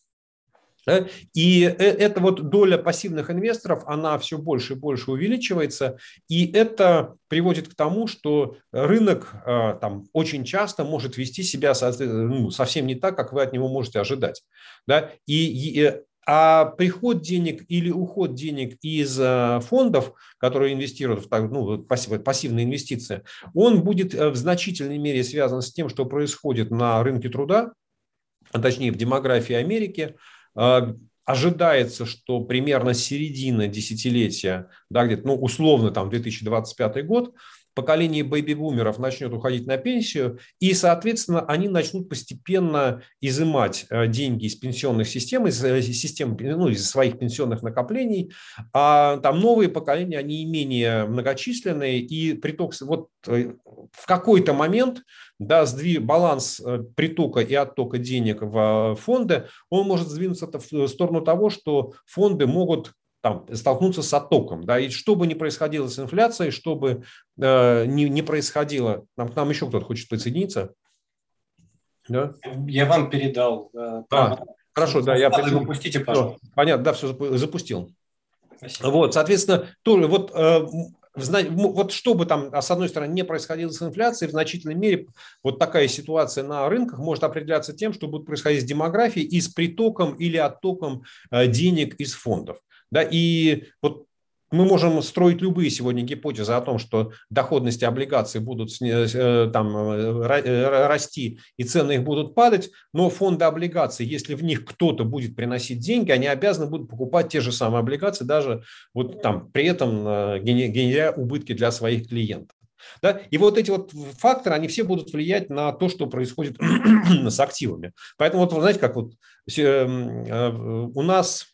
Да? И э, эта вот доля пассивных инвесторов, она все больше и больше увеличивается, и это приводит к тому, что рынок э, там очень часто может вести себя ну, совсем не так, как вы от него можете ожидать. Да? И, э, а приход денег или уход денег из фондов, которые инвестируют в ну, пассивные инвестиции, он будет в значительной мере связан с тем, что происходит на рынке труда, а точнее в демографии Америки, ожидается, что примерно с середины десятилетия, да, где-то, ну, условно, там, 2025 год, поколение бэйби-бумеров начнет уходить на пенсию, и, соответственно, они начнут постепенно изымать э, деньги из пенсионных систем, из э, систем, ну, из своих пенсионных накоплений, а там новые поколения, они менее многочисленные, и приток, вот э, в какой-то момент да, сдвиг, баланс притока и оттока денег в фонды, он может сдвинуться в сторону того, что фонды могут там, столкнуться с оттоком. Да, и что бы ни происходило с инфляцией, что бы э, ни, не происходило, нам, к нам еще кто-то хочет присоединиться.
Да? Я вам передал.
Э, а, хорошо, да, я... Запустите, пожалуйста. Понятно, да, все запустил. Спасибо. Вот, соответственно, тоже вот э, вот что бы там, а с одной стороны, не происходило с инфляцией, в значительной мере вот такая ситуация на рынках может определяться тем, что будет происходить с демографией и с притоком или оттоком э, денег из фондов. Да, и вот мы можем строить любые сегодня гипотезы о том, что доходности облигаций будут э, там, э, э, расти и цены их будут падать, но фонды облигаций, если в них кто-то будет приносить деньги, они обязаны будут покупать те же самые облигации, даже вот там при этом генеря убытки для своих клиентов. Да? И вот эти вот факторы, они все будут влиять на то, что происходит (clears throat) с активами. Поэтому вот, вы знаете, как вот у нас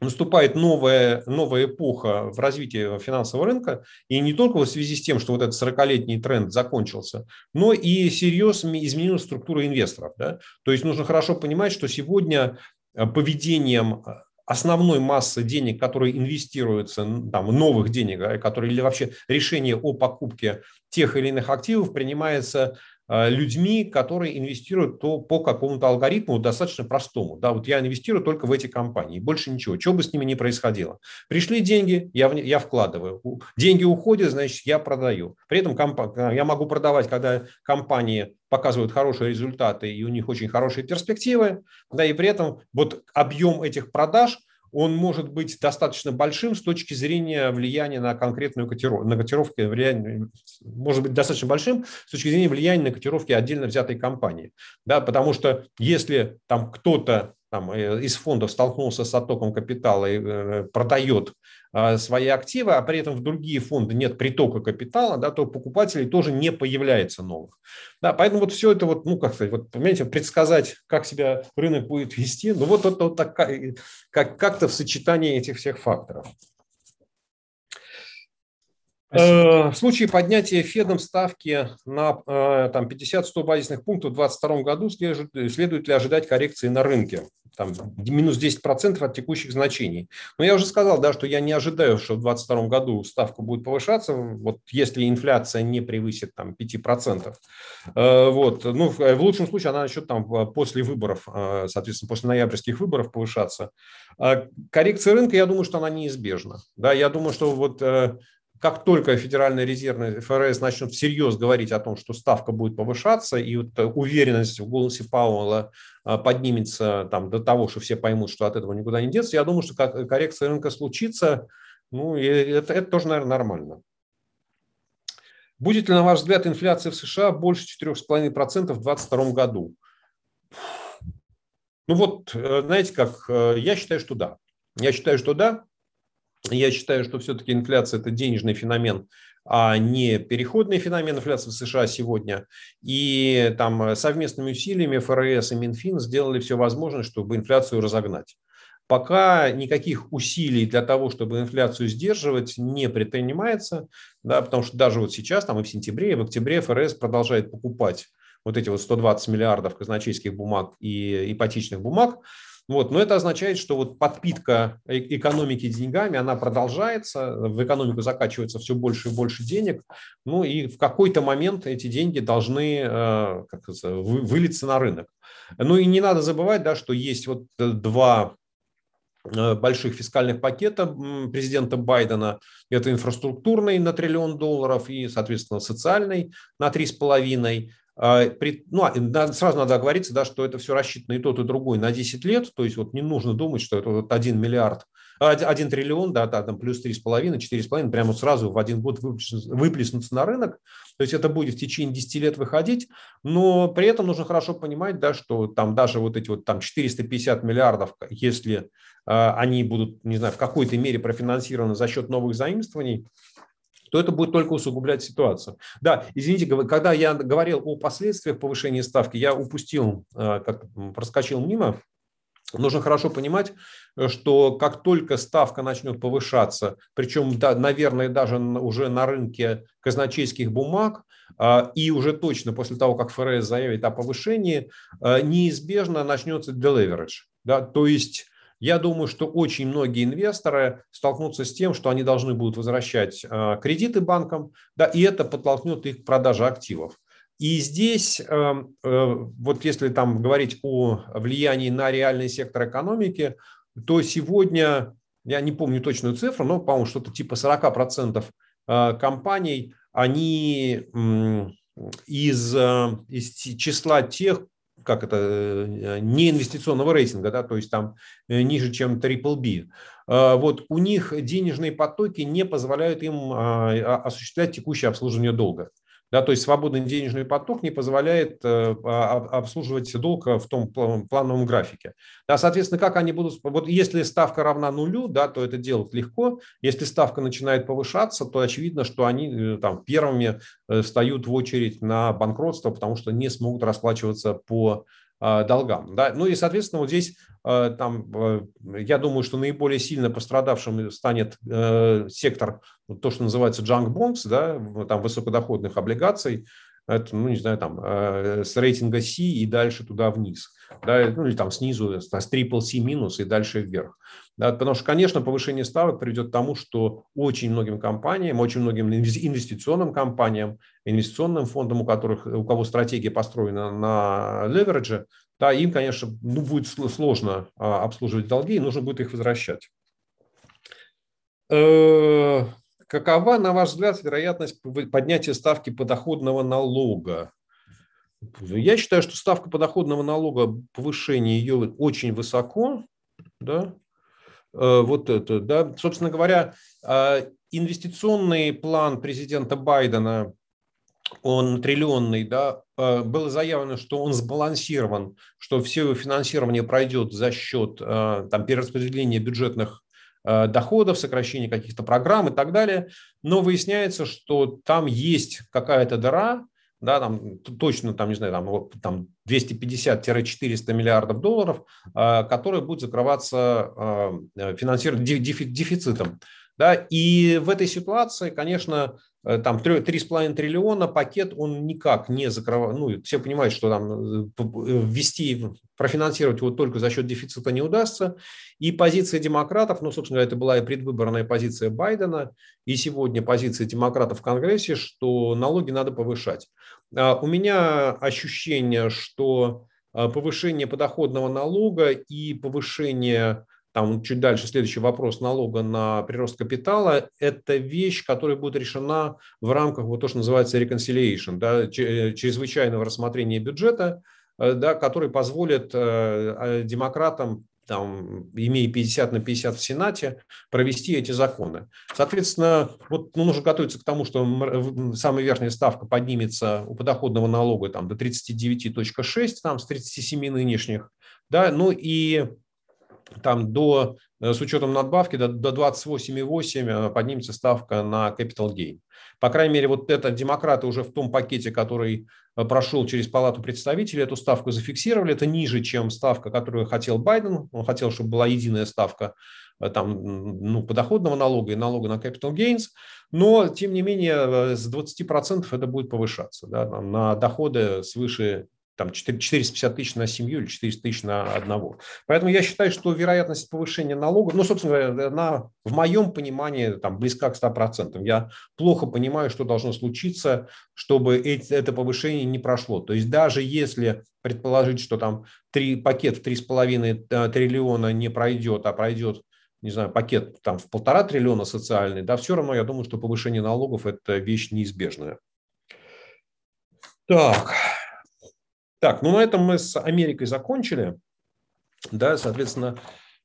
наступает новая, новая эпоха в развитии финансового рынка, и не только в связи с тем, что вот этот 40-летний тренд закончился, но и серьезно изменилась структура инвесторов. Да? То есть нужно хорошо понимать, что сегодня э, поведением э, основной массы денег, которые инвестируются, там, новых денег, которые или вообще решение о покупке тех или иных активов принимается Э, людьми, которые инвестируют то по какому-то алгоритму достаточно простому. Да, вот я инвестирую только в эти компании, больше ничего, что бы с ними ни происходило. Пришли деньги, я, в, я вкладываю. Деньги уходят, значит, я продаю. При этом комп- я могу продавать, когда компании показывают хорошие результаты и у них очень хорошие перспективы, да, и при этом вот объем этих продаж – он может быть достаточно большим с точки зрения влияния на конкретную котировку, на котировки, влияние, может быть достаточно большим с точки зрения влияния на котировки отдельно взятой компании. Да, потому что если там кто-то там, э, из фондов столкнулся с оттоком капитала и э, продает а, свои активы, а при этом в другие фонды нет притока капитала, да, то покупателей тоже не появляется новых. Да, поэтому вот все это, вот, ну, как сказать, вот, понимаете, предсказать, как себя рынок будет вести, ну, вот это вот такая, как, как-то в сочетании этих всех факторов. Э, в случае поднятия Федом ставки на там, 50-100 базисных пунктов в 2022 году следует, следует ли ожидать коррекции на рынке? там, минус 10% от текущих значений. Но я уже сказал, да, что я не ожидаю, что в 2022 году ставка будет повышаться, вот если инфляция не превысит там, 5%. Э, вот. Ну, в лучшем случае она начнет там, после выборов, э, соответственно, после ноябрьских выборов повышаться. А коррекция рынка, я думаю, что она неизбежна. Да, я думаю, что вот э, как только Федеральная резервная ФРС начнет всерьез говорить о том, что ставка будет повышаться, и вот уверенность в голосе Пауэлла а, поднимется там, до того, что все поймут, что от этого никуда не деться, я думаю, что коррекция рынка случится, ну, и это, это тоже, наверное, нормально. Будет ли, на ваш взгляд, инфляция в США больше 4,5% в 2022 году? Ну вот, э, знаете как, э, я считаю, что да. Я считаю, что да. Я считаю, что все-таки инфляция – это денежный феномен, а не переходный феномен инфляции в США сегодня. И там совместными усилиями ФРС и Минфин сделали все возможное, чтобы инфляцию разогнать. Пока никаких усилий для того, чтобы инфляцию сдерживать, не предпринимается, да, потому что даже вот сейчас, там и в сентябре, и в октябре ФРС продолжает покупать вот эти вот 120 миллиардов казначейских бумаг и ипотечных бумаг. Вот. Но это означает, что вот подпитка э, экономики деньгами, она продолжается, в экономику закачивается все больше и больше денег, ну и в какой-то момент эти деньги должны э, как вылиться на рынок. Ну и не надо забывать, да, что есть вот э, два больших фискальных пакета президента Байдена. Это инфраструктурный на триллион долларов и, соответственно, социальный на три с половиной. А, ну, а, сразу надо оговориться, да, что это все рассчитано и тот, и другой на 10 лет, то есть вот не нужно думать, что это вот 1 миллиард, 1 триллион, да, да там плюс 3,5, 4,5, прямо сразу в один год выплеснуться на рынок, то есть это будет в течение 10 лет выходить, но при этом нужно хорошо понимать, да, что там даже вот эти вот там 450 миллиардов, если они будут, не знаю, в какой-то мере профинансированы за счет новых заимствований, то это будет только усугублять ситуацию. Да, извините, когда я говорил о последствиях повышения ставки, я упустил, э, как проскочил мимо. Нужно хорошо понимать, что как только ставка начнет повышаться, причем, да, наверное, даже уже на рынке казначейских бумаг, э, и уже точно после того, как ФРС заявит о повышении, э, неизбежно начнется deleverage. Да, то есть я думаю, что очень многие инвесторы столкнутся с тем, что они должны будут возвращать а, кредиты банкам, да, и это подтолкнет их к продаже активов. И здесь, эм, э, вот если там говорить о влиянии на реальный сектор экономики, то сегодня, я не помню точную цифру, но, по-моему, что-то типа 40% э, компаний, они из, э, из числа тех, как это, э, не инвестиционного рейтинга, да, то есть там э, ниже, чем triple B. А, вот у них денежные потоки не позволяют им а, а, осуществлять текущее обслуживание долга. Да, то есть свободный денежный поток не позволяет э, обслуживать долг в том плановом графике. Да, соответственно, как они будут... Вот если ставка равна нулю, да, то это делать легко. Если ставка начинает повышаться, то очевидно, что они э, там, первыми э, встают в очередь на банкротство, потому что не смогут расплачиваться по долгам. Да? Ну и, соответственно, вот здесь там, я думаю, что наиболее сильно пострадавшим станет сектор то, что называется junk bonds, да, там высокодоходных облигаций, это, ну, не знаю, там, э, с рейтинга C и дальше туда вниз, да, ну, или там снизу с triple C минус и дальше вверх. Да, потому что, конечно, повышение ставок приведет к тому, что очень многим компаниям, очень многим инвестиционным компаниям, инвестиционным фондам, у которых, у кого стратегия построена на леверидже, да, им, конечно, ну, будет сложно а, обслуживать долги, и нужно будет их возвращать. Э, Какова, на ваш взгляд, вероятность поднятия ставки подоходного налога? Я считаю, что ставка подоходного налога, повышение ее очень высоко. Да? Э, вот это, да. Собственно говоря, э, инвестиционный план президента Байдена, он триллионный, да, э, было заявлено, что он сбалансирован, что все его финансирование пройдет за счет там, перераспределения бюджетных доходов, сокращение каких-то программ и так далее. Но выясняется, что там есть какая-то дыра, да, там точно, там, не знаю, там, там 250-400 миллиардов долларов, э, которые будут закрываться э, финансированием, дефицитом. Да, и в этой ситуации, конечно, Э, там 3,5 триллиона пакет, он никак не закрывает, ну, все понимают, что там э, э, ввести, профинансировать его только за счет дефицита не удастся. И позиция демократов, ну, собственно говоря, это была и предвыборная позиция Байдена, и сегодня позиция демократов в Конгрессе, что налоги надо повышать. А у меня ощущение, что повышение подоходного налога и повышение там чуть дальше следующий вопрос налога на прирост капитала, это вещь, которая будет решена в рамках вот то, что называется reconciliation, да, э, чрезвычайного рассмотрения бюджета, э, да, который позволит э, демократам там, имея 50 на 50 в Сенате, провести эти законы. Соответственно, вот ну, нужно готовиться к тому, что самая верхняя ставка поднимется у подоходного налога там, до 39.6, там, с 37 нынешних. Да, ну и там до с учетом надбавки до, до 28,8 поднимется ставка на capital gain. По крайней мере, вот это демократы уже в том пакете, который прошел через Палату представителей, эту ставку зафиксировали. Это ниже, чем ставка, которую хотел Байден. Он хотел, чтобы была единая ставка там, ну, подоходного налога и налога на capital gains, но, тем не менее, с 20% это будет повышаться да, на доходы свыше там 450 тысяч на семью или 400 тысяч на одного. Поэтому я считаю, что вероятность повышения налогов, ну, собственно говоря, она в моем понимании там, близка к 100%. Я плохо понимаю, что должно случиться, чтобы это повышение не прошло. То есть даже если предположить, что там три, пакет в 3,5 э, триллиона не пройдет, а пройдет не знаю, пакет там в полтора триллиона социальный, да, все равно я думаю, что повышение налогов – это вещь неизбежная. Так, так, ну на этом мы с Америкой закончили. Да, соответственно,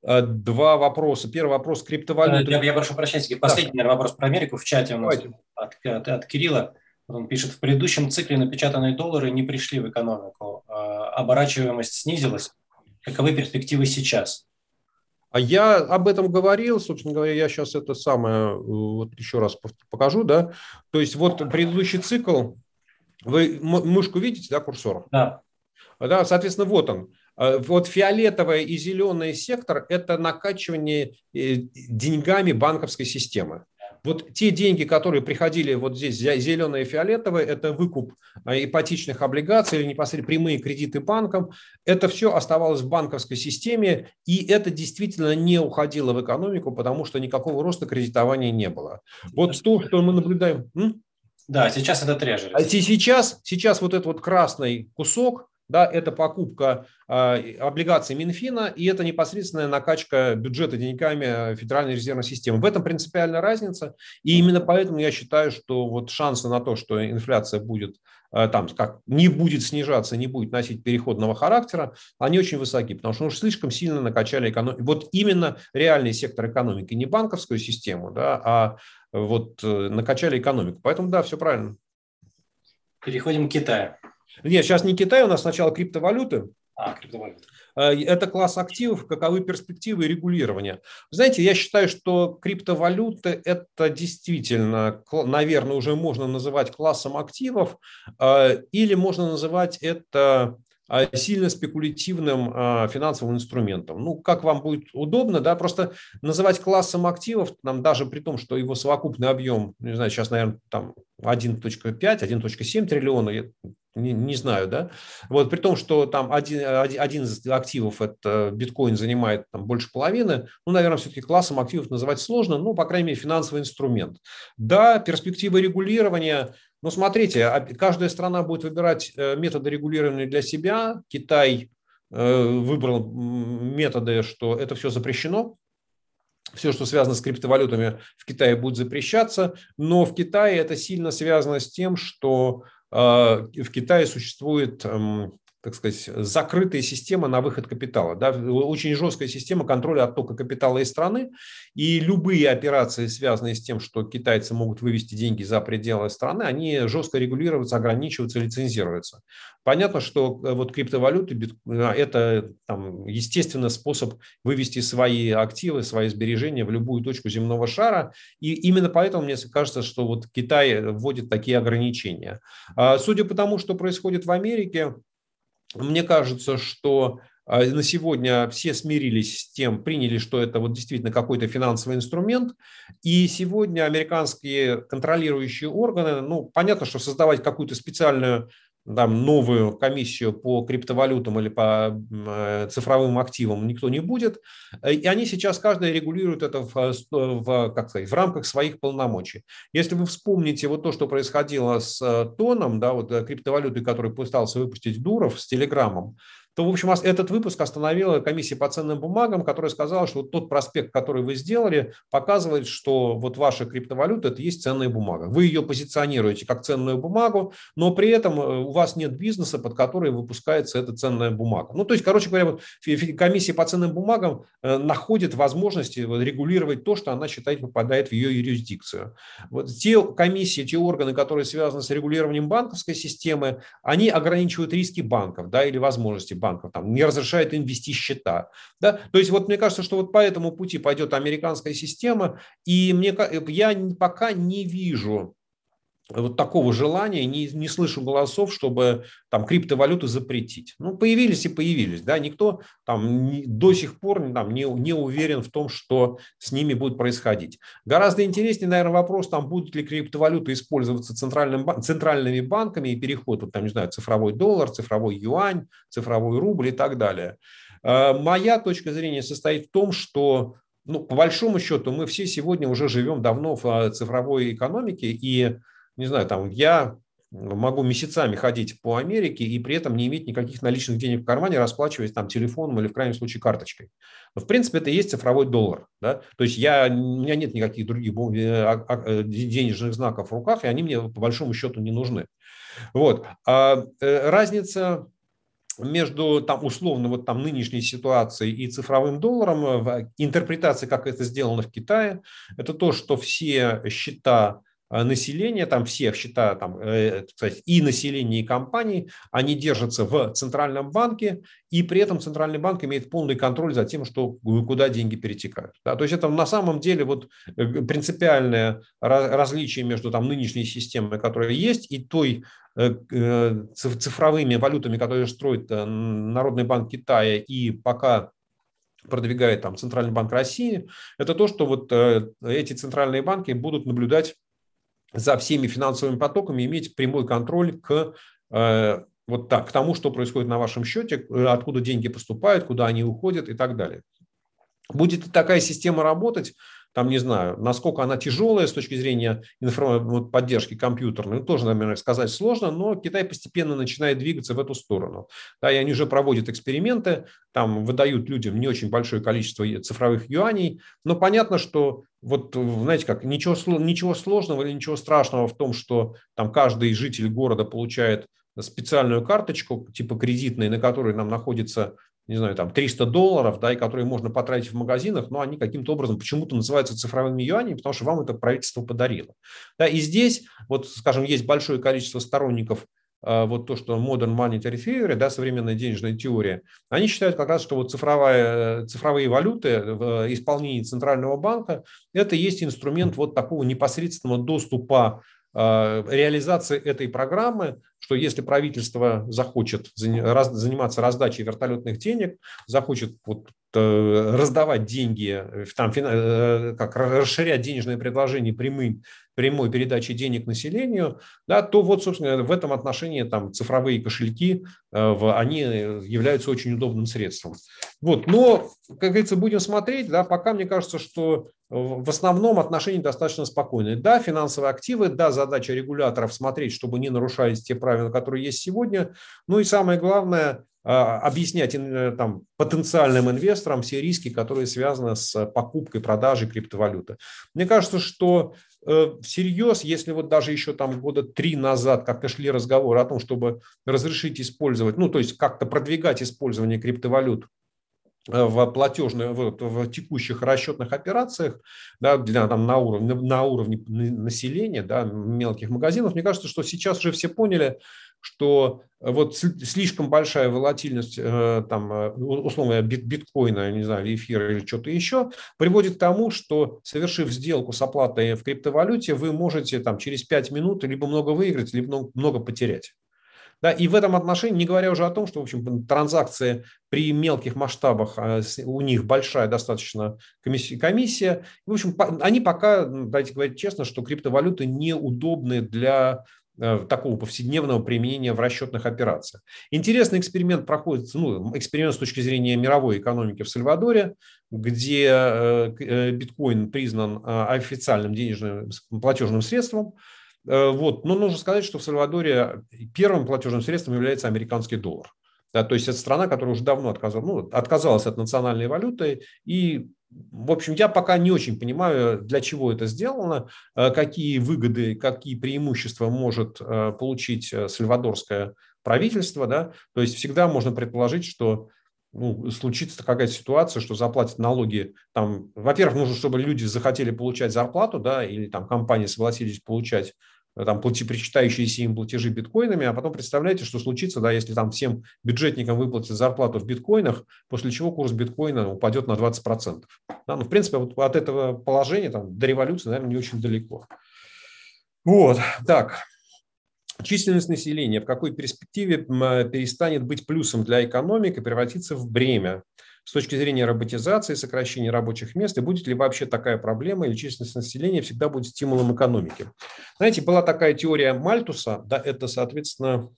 э, два вопроса. Первый вопрос криптовалюты.
Я, я прошу прощения, последний наверное, вопрос про Америку в чате у нас от, от, от Кирилла. Он пишет, в предыдущем цикле напечатанные доллары не пришли в экономику. А оборачиваемость снизилась. Каковы перспективы сейчас?
А я об этом говорил, собственно говоря, я сейчас это самое вот еще раз покажу, да. То есть вот предыдущий цикл, вы мышку видите, да, курсор?
Да.
Да, соответственно, вот он. А, вот фиолетовый и зеленый сектор – это накачивание э, деньгами банковской системы. Вот те деньги, которые приходили вот здесь, зеленые и фиолетовые, это выкуп а, ипотечных облигаций или непосредственно прямые кредиты банкам. Это все оставалось в банковской системе, и это действительно не уходило в экономику, потому что никакого роста кредитования не было. Вот то, что мы наблюдаем.
Да, сейчас это трежери.
А сейчас, сейчас вот этот вот красный кусок, да, это покупка э, облигаций Минфина и это непосредственная накачка бюджета деньгами Федеральной резервной системы. В этом принципиальная разница, и именно поэтому я считаю, что вот шансы на то, что инфляция будет э, там как не будет снижаться, не будет носить переходного характера, они очень высоки, потому что уж слишком сильно накачали экономику. Вот именно реальный сектор экономики, не банковскую систему, да, а вот э, накачали экономику. Поэтому да, все правильно.
Переходим к Китаю.
Нет, сейчас не Китай, у нас сначала криптовалюты.
А, криптовалюты.
Э, это класс активов, каковы перспективы регулирования. Знаете, я считаю, что криптовалюты – это действительно, наверное, уже можно называть классом активов, э, или можно называть это а, сильно спекулятивным финансовым инструментом. Ну, как вам будет удобно, да, просто называть классом активов, нам даже при том, что его совокупный объем, не знаю, сейчас, наверное, там 1.5, 1.7 триллиона, не, не знаю, да, вот при том, что там один, один из активов, это биткоин, занимает там больше половины, ну, наверное, все-таки классом активов называть сложно, ну, по крайней мере, финансовый инструмент. Да, перспективы регулирования, но смотрите, а каждая страна будет выбирать э, методы регулирования для себя. Китай э, выбрал методы, что это все запрещено. Все, что связано с криптовалютами, в Китае будет запрещаться. Но в Китае это сильно связано с тем, что в Китае существует эм, так сказать, закрытая система на выход капитала. Да? Очень жесткая система контроля оттока капитала из страны. И любые операции, связанные с тем, что китайцы могут вывести деньги за пределы страны, они жестко регулируются, ограничиваются, лицензируются. Понятно, что э, вот криптовалюты э, – это там, естественно способ вывести свои активы, свои сбережения в любую точку земного шара. И именно поэтому мне кажется, что вот Китай вводит такие ограничения. А судя по тому, что происходит в Америке, мне кажется, что а, на сегодня все смирились с тем, приняли, что это вот действительно какой-то финансовый инструмент. И сегодня американские контролирующие органы, ну, понятно, что создавать какую-то специальную там, новую комиссию по криптовалютам или по э, цифровым активам никто не будет. И они сейчас каждый регулирует это в, в, как сказать, в рамках своих полномочий. Если вы вспомните вот то, что происходило с э, Тоном, да, вот э, криптовалютой, который пытался выпустить Дуров с Телеграмом, то, в общем, этот выпуск остановила комиссия по ценным бумагам, которая сказала, что вот тот проспект, который вы сделали, показывает, что вот ваша криптовалюта – это есть ценная бумага. Вы ее позиционируете как ценную бумагу, но при этом э, у вас нет бизнеса, под который выпускается эта ценная бумага. Ну, то есть, короче говоря, вот комиссия по ценным бумагам э, находит возможности регулировать то, что она считает попадает в ее юрисдикцию. Вот те комиссии, те органы, которые связаны с регулированием банковской системы, они ограничивают риски банков да, или возможности банков, там, не разрешает им вести счета. Да? То есть вот мне кажется, что вот по этому пути пойдет американская система, и мне, я пока не вижу вот такого желания, не, не слышу голосов, чтобы там криптовалюту запретить. Ну, появились и появились, да, никто там не, до сих пор там, не, не уверен в том, что с ними будет происходить. Гораздо интереснее, наверное, вопрос, там, будут ли криптовалюты использоваться центральным, центральными банками и переход, вот, там, не знаю, цифровой доллар, цифровой юань, цифровой рубль и так далее. А, моя точка зрения состоит в том, что ну, по большому счету мы все сегодня уже живем давно в а, цифровой экономике, и не знаю, там я могу месяцами ходить по Америке и при этом не иметь никаких наличных денег в кармане, расплачиваясь там телефоном или в крайнем случае карточкой. Но в принципе это и есть цифровой доллар. Да? То есть я, у меня нет никаких других э, а, а, э, денежных знаков в руках, и они мне по большому счету не нужны. Вот. А э, разница между там, условно вот там нынешней ситуацией и цифровым долларом в интерпретации, как это сделано в Китае, это то, что все счета населения, там всех счета, там, э, и населения, и компаний, они держатся в Центральном банке, и при этом Центральный банк имеет полный контроль за тем, что, куда деньги перетекают. Да, то есть это на самом деле вот э, принципиальное различие между там, нынешней системой, которая есть, и той цифровыми валютами, которые строит Народный банк Китая и пока продвигает там Центральный банк России, это то, что вот эти центральные банки будут наблюдать за всеми финансовыми потоками, иметь прямой контроль к э, вот так, к тому, что происходит на вашем счете, э, откуда деньги поступают, куда они уходят и так далее. Будет такая система работать, там, не знаю, насколько она тяжелая с точки зрения вот, поддержки компьютерной, тоже, наверное, сказать сложно, но Китай постепенно начинает двигаться в эту сторону. Да, и они уже проводят эксперименты, там выдают людям не очень большое количество цифровых юаней, но понятно, что вот, знаете как, ничего, ничего сложного или ничего страшного в том, что там каждый житель города получает специальную карточку, типа кредитной, на которой нам находится не знаю, там 300 долларов, да, и которые можно потратить в магазинах, но они каким-то образом почему-то называются цифровыми юанями, потому что вам это правительство подарило. Да, и здесь, вот, скажем, есть большое количество сторонников а, вот то, что Modern Monetary Theory, да, современная денежная теория, они считают как раз, что вот цифровая, цифровые валюты в исполнении Центрального банка – это есть инструмент вот такого непосредственного доступа реализации этой программы, что если правительство захочет заниматься раздачей вертолетных денег, захочет вот э, раздавать деньги, там, э, как расширять денежное предложение прямым, прямой передачей денег населению, да, то вот, собственно, в этом отношении там, цифровые кошельки, э, они являются очень удобным средством. Вот, но, как говорится, будем смотреть, да, пока мне кажется, что в основном отношения достаточно спокойные. Да, финансовые активы, да, задача регуляторов смотреть, чтобы не нарушались те правила, которые есть сегодня. Ну и самое главное, а, объяснять э, там, потенциальным инвесторам все риски, которые связаны с покупкой, продажей криптовалюты. Мне кажется, что э, всерьез, если вот даже еще там года три назад как-то шли разговоры о том, чтобы разрешить использовать, ну то есть как-то продвигать использование криптовалют в платежных, в, в текущих расчетных операциях, да, для, там, на, уровне, на уровне населения, да, мелких магазинов, мне кажется, что сейчас уже все поняли, что вот слишком большая волатильность, э, там, э, условно, бит, биткоина, не знаю, эфира или что-то еще, приводит к тому, что, совершив сделку с оплатой в криптовалюте, вы можете там, через 5 минут либо много выиграть, либо много потерять. Да, и в этом отношении, не говоря уже о том, что в общем, транзакции при мелких масштабах, а, у них большая достаточно комиссия. В общем, они пока, давайте говорить честно, что криптовалюты неудобны для э, такого повседневного применения в расчетных операциях. Интересный эксперимент проходит, ну, эксперимент с точки зрения мировой экономики в Сальвадоре, где э, э, биткоин признан официальным денежным платежным средством, вот. Но нужно сказать, что в Сальвадоре первым платежным средством является американский доллар. Да, то есть это страна, которая уже давно отказалась, ну, отказалась от национальной валюты. И, в общем, я пока не очень понимаю, для чего это сделано, э, какие выгоды, какие преимущества может э, получить сальвадорское правительство. Да? То есть всегда можно предположить, что ну, случится какая-то ситуация, что заплатят налоги, там, во-первых, нужно, чтобы люди захотели получать зарплату, да, или там компании согласились получать там плати, причитающиеся им платежи биткоинами, а потом представляете, что случится, да, если там всем бюджетникам выплатят зарплату в биткоинах, после чего курс биткоина упадет на 20%. Да, ну, в принципе, вот от этого положения там, до революции, наверное, не очень далеко. Вот, так. Численность населения в какой перспективе перестанет быть плюсом для экономики и превратится в бремя? с точки зрения роботизации, сокращения рабочих мест, и будет ли вообще такая проблема, или численность населения всегда будет стимулом экономики. Знаете, была такая теория Мальтуса, да, это, соответственно,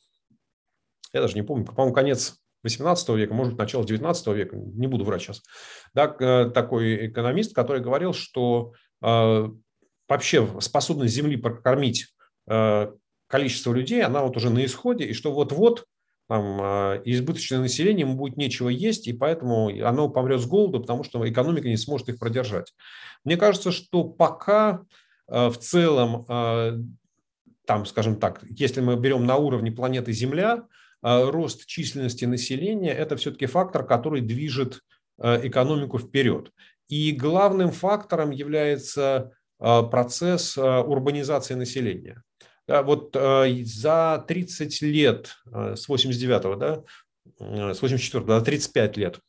я даже не помню, по-моему, конец 18 века, может начало 19 века, не буду врать сейчас, да, э, такой экономист, который говорил, что э, вообще способность Земли прокормить э, количество людей, она вот уже на исходе, и что вот-вот там, а, избыточное население, ему будет нечего есть, и поэтому оно помрет с голоду, потому что экономика не сможет их продержать. Мне кажется, что пока а, в целом, а, там, скажем так, если мы берем на уровне планеты Земля, рост численности населения – это все-таки фактор, который движет экономику вперед. И главным фактором является процесс урбанизации населения. Вот э, за 30 лет, э, с 89-го, да, э, с 84 до 35 лет,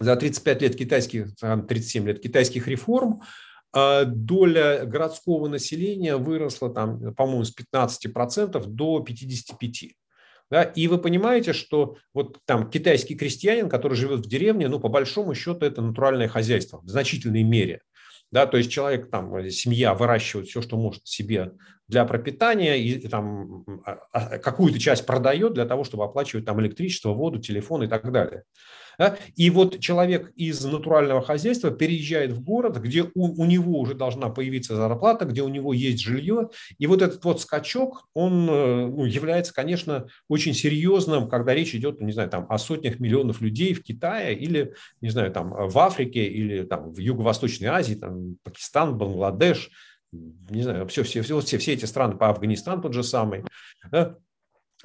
за 35 лет китайских, 37 лет китайских реформ доля городского населения выросла, там, по-моему, с 15% до 55%. Да? И вы понимаете, что вот там китайский крестьянин, который живет в деревне, ну, по большому счету, это натуральное хозяйство в значительной мере. Да, то есть человек, там, семья выращивает все, что может себе для пропитания и там а, а, какую-то часть продает для того, чтобы оплачивать там электричество, воду, телефон и так далее. И вот человек из натурального хозяйства переезжает в город, где у, у него уже должна появиться зарплата, где у него есть жилье. И вот этот вот скачок, он э, ну, является, конечно, очень серьезным, когда речь идет, не знаю, там, о сотнях миллионов людей в Китае или, не знаю, там, в Африке или там, в Юго-Восточной Азии, там, Пакистан, Бангладеш – не знаю, все, все, все, все, все эти страны, по Афганистан тот же самый.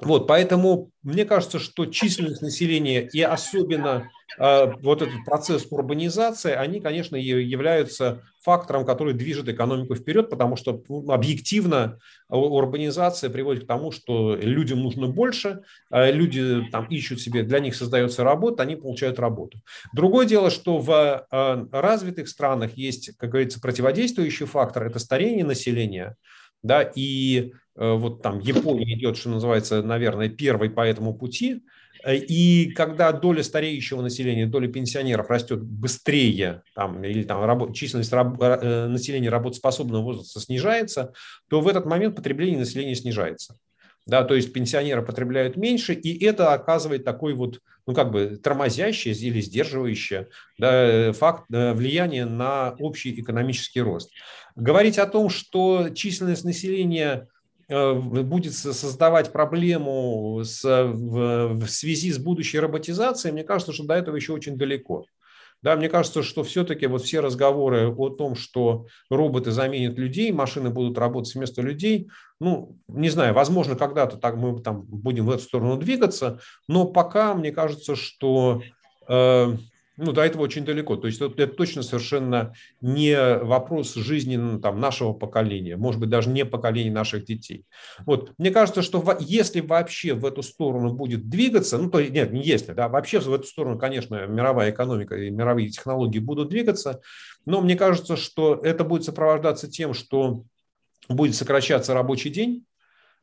Вот, поэтому мне кажется, что численность населения и особенно э, вот этот процесс урбанизации, они, конечно, являются фактором, который движет экономику вперед, потому что ну, объективно урбанизация приводит к тому, что людям нужно больше, э, люди там ищут себе, для них создается работа, они получают работу. Другое дело, что в э, развитых странах есть, как говорится, противодействующий фактор, это старение населения, да, и вот там Япония идет, что называется, наверное, первой по этому пути. Э, и когда доля стареющего населения, доля пенсионеров растет быстрее, там, или там, численность раб, э, населения работоспособного возраста снижается, то в этот момент потребление населения снижается. Да, то есть пенсионеры потребляют меньше, и это оказывает такой вот, ну как бы тормозящий или сдерживающий да, факт влияние на общий экономический рост. Говорить о том, что численность населения Э, будет создавать проблему с, в, в связи с будущей роботизацией, мне кажется, что до этого еще очень далеко. Да, мне кажется, что все-таки вот все разговоры о том, что роботы заменят людей, машины будут работать вместо людей, ну, не знаю, возможно, когда-то так мы там будем в эту сторону двигаться, но пока мне кажется, что э, ну, до этого очень далеко. То есть это, это точно совершенно не вопрос жизни ну, там, нашего поколения, может быть, даже не поколения наших детей. Вот. Мне кажется, что если вообще в эту сторону будет двигаться, ну, то нет, не если, да, вообще в эту сторону, конечно, мировая экономика и мировые технологии будут двигаться, но мне кажется, что это будет сопровождаться тем, что будет сокращаться рабочий день,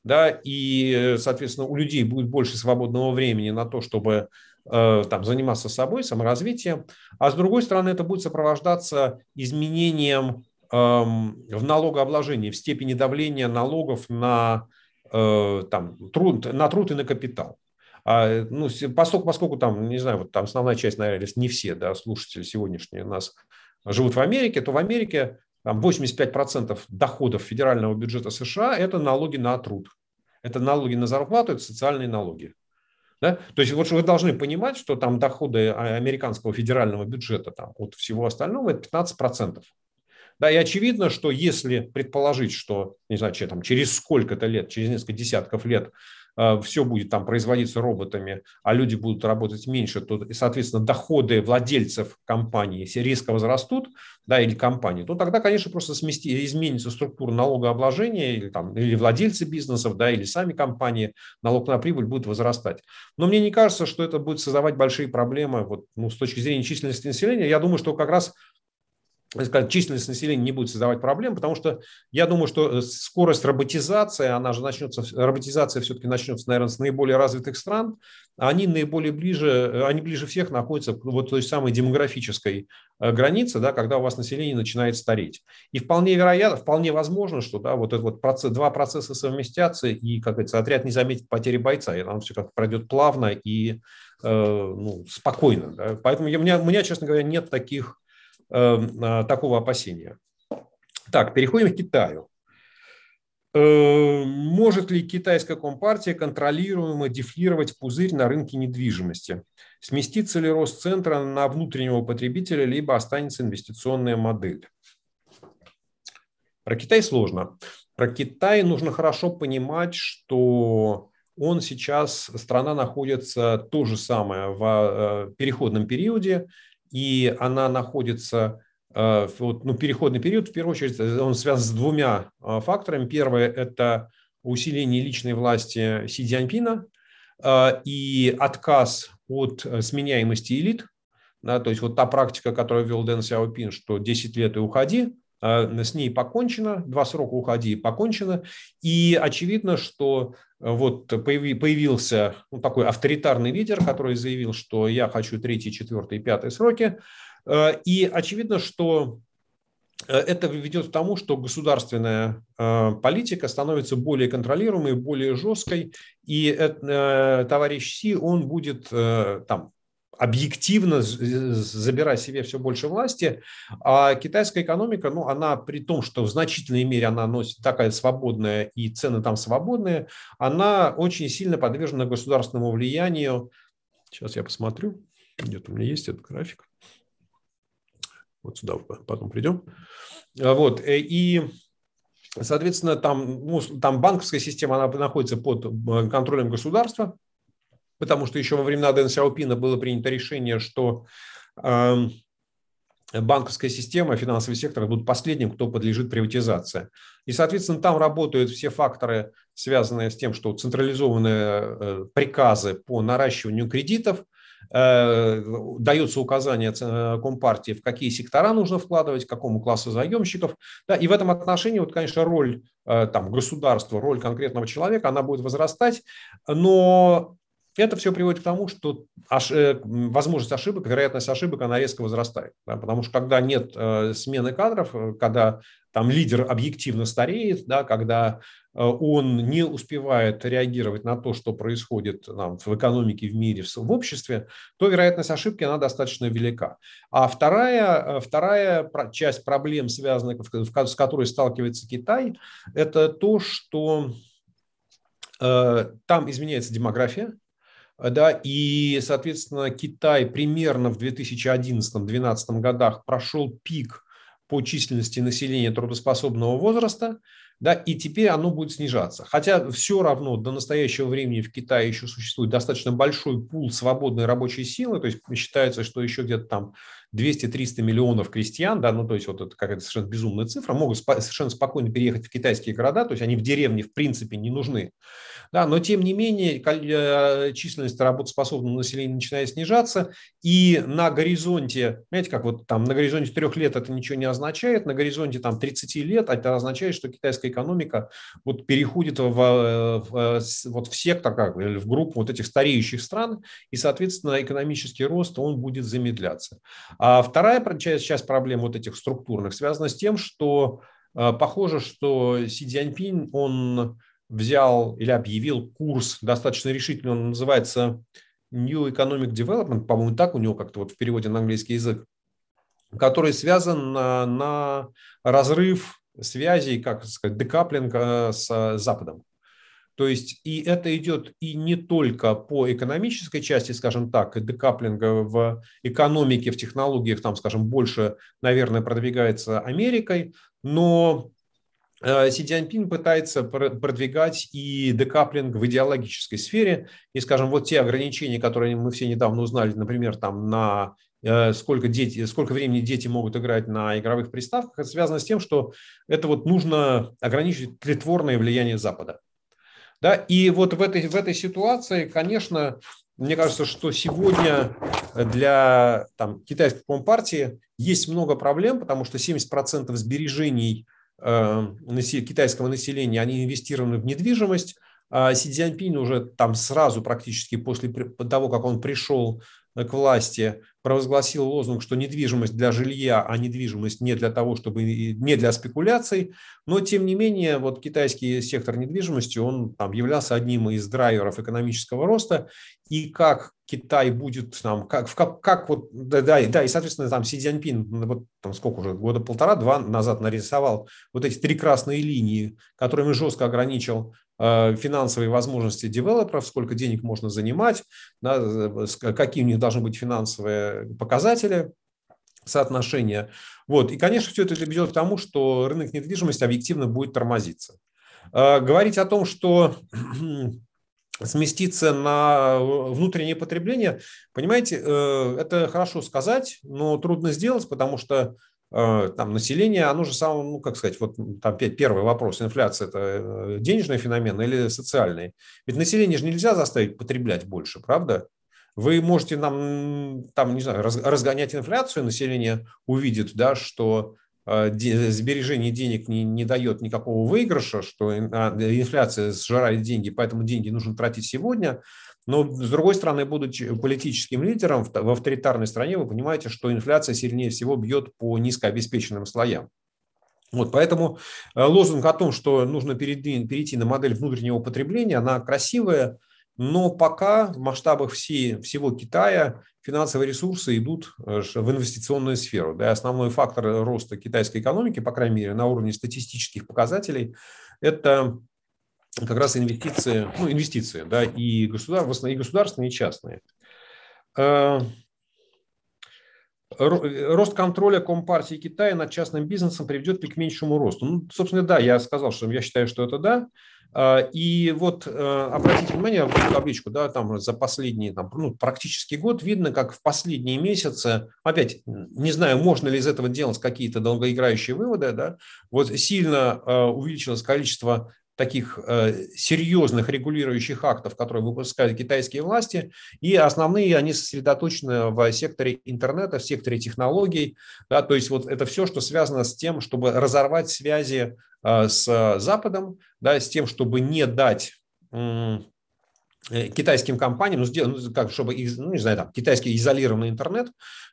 да, и, соответственно, у людей будет больше свободного времени на то, чтобы Э, там, заниматься собой, саморазвитием, а с другой стороны это будет сопровождаться изменением эм, в налогообложении, в степени давления налогов на, э, там, труд, на труд и на капитал. А, ну, поскольку, поскольку там, не знаю, вот там основная часть, наверное, не все да, слушатели сегодняшние у нас живут в Америке, то в Америке там 85% доходов федерального бюджета США – это налоги на труд. Это налоги на зарплату, это социальные налоги. Да? То есть вот вы должны понимать, что там доходы американского федерального бюджета там, от всего остального это 15%. Да, и очевидно, что если предположить, что, не знаю, там, через сколько-то лет, через несколько десятков лет все будет там производиться роботами, а люди будут работать меньше, то, соответственно, доходы владельцев компании резко возрастут, да, или компании, то тогда, конечно, просто смести, изменится структура налогообложения, или, там, или владельцы бизнесов, да, или сами компании, налог на прибыль будет возрастать. Но мне не кажется, что это будет создавать большие проблемы вот, ну, с точки зрения численности населения. Я думаю, что как раз численность населения не будет создавать проблем, потому что я думаю, что э, скорость роботизации, она же начнется, роботизация все-таки начнется, наверное, с наиболее развитых стран, они наиболее ближе, э, они ближе всех находятся к вот той самой демографической э, границе, да, когда у вас население начинает стареть. И вполне вероятно, вполне возможно, что да, вот этот вот процесс, два процесса совместятся, и, как говорится, отряд не заметит потери бойца, и там все как пройдет плавно и э, ну, спокойно. Да. Поэтому я, у, меня, у меня, честно говоря, нет таких такого опасения. Так, переходим к Китаю. Эм, может ли китайская компартия контролируемо дефлировать пузырь на рынке недвижимости? Сместится ли рост центра на внутреннего потребителя, либо останется инвестиционная модель? Про Китай сложно. Про Китай нужно хорошо понимать, что он сейчас, страна находится то же самое в э, переходном периоде, и она находится э, вот, ну, переходный период, в первую очередь, э, он связан с двумя э, факторами. Первое – это усиление личной власти Си Цзяньпина и отказ от сменяемости элит. Да, то есть вот та практика, которую ввел Дэн Сяопин, что 10 лет и уходи, с ней покончено, два срока уходи покончено. И очевидно, что вот появился ну, такой авторитарный лидер, который заявил, что я хочу третий, четвертый, пятый сроки. Э, и очевидно, что э, это ведет к тому, что государственная э, политика становится более контролируемой, более жесткой, и товарищ Си, он будет там объективно забирать себе все больше власти. А китайская экономика, ну, она при том, что в значительной мере она носит такая свободная и цены там свободные, она очень сильно подвержена государственному влиянию. Сейчас я посмотрю, где-то у меня есть этот график. Вот сюда потом придем. Вот, э, и Соответственно, там, ну, там банковская система она находится под э, контролем государства, потому что еще во времена Дэн Сяопина было принято решение, что эм, банковская система, финансовый сектор будут последним, кто подлежит приватизации. И, соответственно, там работают все факторы, связанные с тем, что централизованные э, приказы по наращиванию кредитов, э, дается указание э, Компартии, в какие сектора нужно вкладывать, к какому классу заемщиков. Да, и в этом отношении, вот, конечно, роль там, государства, роль конкретного человека, она будет возрастать, но это все приводит к тому, что. Э, возможность ошибок, вероятность ошибок, она резко возрастает. Да? Потому что когда нет э, смены кадров, э, когда там лидер объективно стареет, да, когда он не успевает реагировать на то, что происходит там, в экономике, в мире, в, обществе, то вероятность ошибки она достаточно велика. А вторая, вторая часть проблем, связанных, с которой сталкивается Китай, это то, что там изменяется демография, да, и, соответственно, Китай примерно в 2011-2012 годах прошел пик по численности населения трудоспособного возраста, да, и теперь оно будет снижаться. Хотя все равно до настоящего времени в Китае еще существует достаточно большой пул свободной рабочей силы, то есть считается, что еще где-то там 200-300 миллионов крестьян, да, ну то есть вот это какая-то совершенно безумная цифра, могут совершенно спокойно переехать в китайские города, то есть они в деревне в принципе не нужны. Да, но тем не менее э, численность работоспособного населения начинает снижаться, и на горизонте, знаете, как вот там на горизонте трех лет это ничего не означает, на горизонте там 30 лет это означает, что китайская экономика вот переходит в, в, в, вот в сектор, как, в группу вот этих стареющих стран, и, соответственно, экономический рост, он будет замедляться. А вторая часть, часть проблем вот этих структурных связана с тем, что э, похоже, что Си Цзяньпинь, он взял или объявил курс достаточно решительно, он называется New Economic Development, по-моему, так у него как-то вот в переводе на английский язык, который связан на, на разрыв связей, как сказать, декаплинг э, с Западом. То есть и это идет и не только по экономической части, скажем так, декаплинга в экономике, в технологиях, там, скажем, больше, наверное, продвигается Америкой, но Си Цзяньпин пытается продвигать и декаплинг в идеологической сфере. И, скажем, вот те ограничения, которые мы все недавно узнали, например, там на Э, сколько, дети, сколько времени дети могут играть на игровых приставках, это связано с тем, что это вот нужно ограничить тлетворное влияние Запада. Да, и вот в этой, в этой ситуации, конечно, мне кажется, что сегодня для там, китайской компартии есть много проблем, потому что 70% сбережений э, китайского населения, они инвестированы в недвижимость, а Си Цзяньпин уже там сразу практически после того, как он пришел к власти, провозгласил лозунг, что недвижимость для жилья, а недвижимость не для того, чтобы не для спекуляций. Но тем не менее, вот китайский сектор недвижимости, он там являлся одним из драйверов экономического роста. И как Китай будет там, как, как, как вот, да, да, да, и, соответственно, там Си Цзяньпин, вот там сколько уже, года полтора-два назад нарисовал вот эти три красные линии, которыми жестко ограничил Э, финансовые возможности девелоперов, сколько денег можно занимать, да, какие у них должны быть финансовые показатели, соотношения. Вот. И, конечно, все это ведет к тому, что рынок недвижимости объективно будет тормозиться. Э, говорить о том, что сместиться на внутреннее потребление, понимаете, э, это хорошо сказать, но трудно сделать, потому что Э, там население, оно же само, ну, как сказать, вот там опять первый вопрос, инфляция – это э, денежный феномен или социальный? Ведь население же нельзя заставить потреблять больше, правда? Вы можете нам, там, не знаю, разгонять инфляцию, население увидит, да, что э, сбережение денег не, не дает никакого выигрыша, что а, инфляция сжирает деньги, поэтому деньги нужно тратить сегодня – но, с другой стороны, будучи политическим лидером в авторитарной стране, вы понимаете, что инфляция сильнее всего бьет по низкообеспеченным слоям. Вот, поэтому э, лозунг о том, что нужно перейти на модель внутреннего потребления, она красивая, но пока в масштабах всей, всего Китая финансовые ресурсы идут э, в инвестиционную сферу. Да, основной фактор роста китайской экономики, по крайней мере, на уровне статистических показателей, это как раз инвестиции, ну, инвестиции, да, и, государ, и государственные, и частные. Э, рост контроля Компартии Китая над частным бизнесом приведет к меньшему росту? Ну, собственно, да, я сказал, что я считаю, что это да. Э, и вот э, обратите внимание в табличку, да, там за последний, там, ну, практически год видно, как в последние месяцы, опять, не знаю, можно ли из этого делать какие-то долгоиграющие выводы, да, вот сильно увеличилось количество таких э, серьезных регулирующих актов, которые выпускают китайские власти, и основные они сосредоточены в секторе интернета, в секторе технологий, да, то есть вот это все, что связано с тем, чтобы разорвать связи э, с Западом, да, с тем, чтобы не дать Э, китайским компаниям, ну, ну, как, чтобы, ну, не знаю, там, китайский изолированный интернет,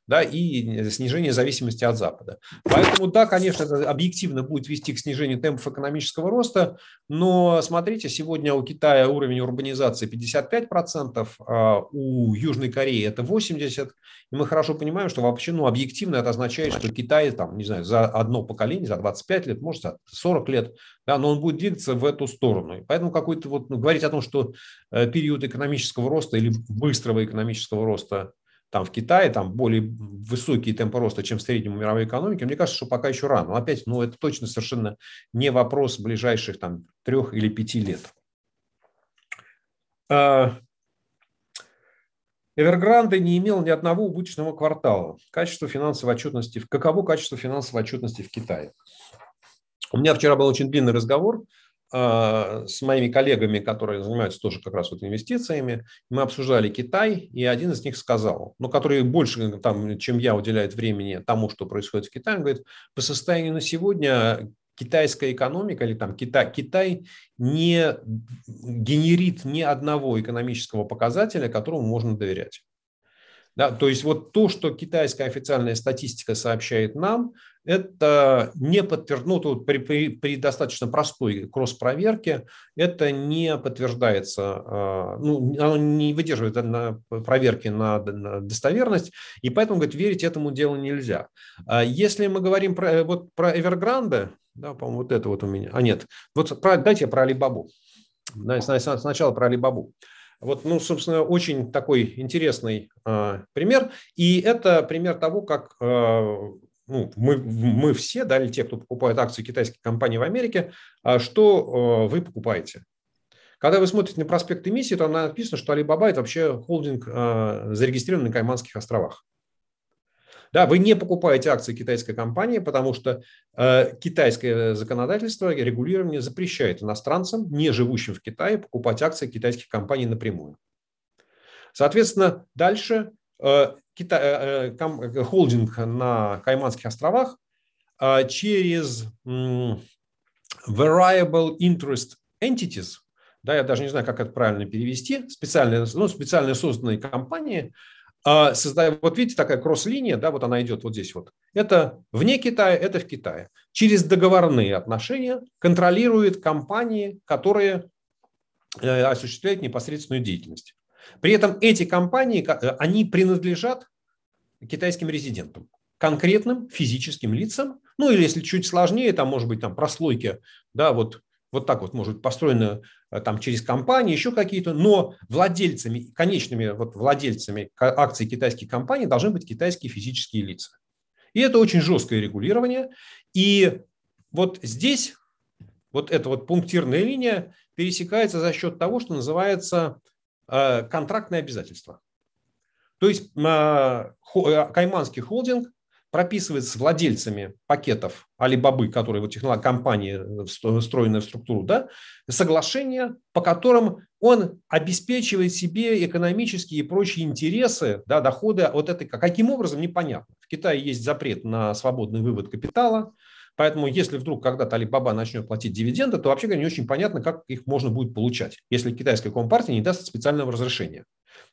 да, и снижение зависимости от Запада. Поэтому, да, конечно, это объективно будет вести к снижению темпов экономического роста, но смотрите, сегодня у Китая уровень урбанизации 55%, а у Южной Кореи это 80%, и мы хорошо понимаем, что вообще, ну, объективно это означает, что Китай, там, не знаю, за одно поколение, за 25 лет, может, за 40 лет, да, но он будет двигаться в эту сторону. И поэтому какой-то вот, ну, говорить о том, что э, период экономического роста или быстрого экономического роста там в Китае там более высокие темпы роста, чем в среднем мировой экономике, мне кажется, что пока еще рано. Но опять, ну, это точно совершенно не вопрос ближайших там трех или пяти лет. А, Эвергранде не имел ни одного убыточного квартала. Качество финансовой отчетности, каково качество финансовой отчетности в Китае? У меня вчера был очень длинный разговор с моими коллегами, которые занимаются тоже как раз вот инвестициями. Мы обсуждали Китай, и один из них сказал, ну, который больше, там, чем я, уделяет времени тому, что происходит в Китае, он говорит, по состоянию на сегодня китайская экономика или там Китай, Китай не генерит ни одного экономического показателя, которому можно доверять. Да, то есть вот то, что китайская официальная статистика сообщает нам, это не подтверждено, ну, при, при, при достаточно простой кросс-проверке это не подтверждается, а, ну, оно не выдерживает на проверки на, на достоверность, и поэтому, говорит, верить этому делу нельзя. А если мы говорим про, вот, про Evergrande, да, по-моему, вот это вот у меня, а нет, вот про, дайте про Alibaba. Сначала про Алибабу. Вот, ну, собственно, очень такой интересный э, пример. И это пример того, как э, ну, мы, мы все, да, или те, кто покупает акции китайских компаний в Америке, э, что э, вы покупаете. Когда вы смотрите на проспект эмиссии, там написано, что Alibaba – это вообще холдинг, э, зарегистрированный на Кайманских островах. Да, вы не покупаете акции китайской компании, потому что э, китайское законодательство, регулирование запрещает иностранцам, не живущим в Китае, покупать акции китайских компаний напрямую. Соответственно, дальше Кита, э, э холдинг на Кайманских островах э, через э, Variable Interest Entities, да, я даже не знаю, как это правильно перевести, специально, ну, специально созданные компании – создаю, вот видите, такая кросс-линия, да, вот она идет вот здесь вот. Это вне Китая, это в Китае. Через договорные отношения контролирует компании, которые э, осуществляют непосредственную деятельность. При этом эти компании, э, они принадлежат китайским резидентам, конкретным физическим лицам, ну или если чуть сложнее, там может быть там прослойки, да, вот вот так вот может быть построено э, там через компании, еще какие-то, но владельцами, конечными вот владельцами акций китайских компаний должны быть китайские физические лица. И это очень жесткое регулирование. И вот здесь вот эта вот пунктирная линия пересекается за счет того, что называется э, контрактное обязательство. То есть э, Кайманский холдинг прописывает с владельцами пакетов Алибабы, которые вот э, встроенная в структуру, да, соглашение, по которым он обеспечивает себе экономические и прочие интересы, да, доходы вот этой, каким образом, непонятно. В Китае есть запрет на свободный вывод капитала, Поэтому, если вдруг когда-то Алибаба начнет платить дивиденды, то вообще не очень понятно, как их можно будет получать, если китайская компартия не даст специального разрешения.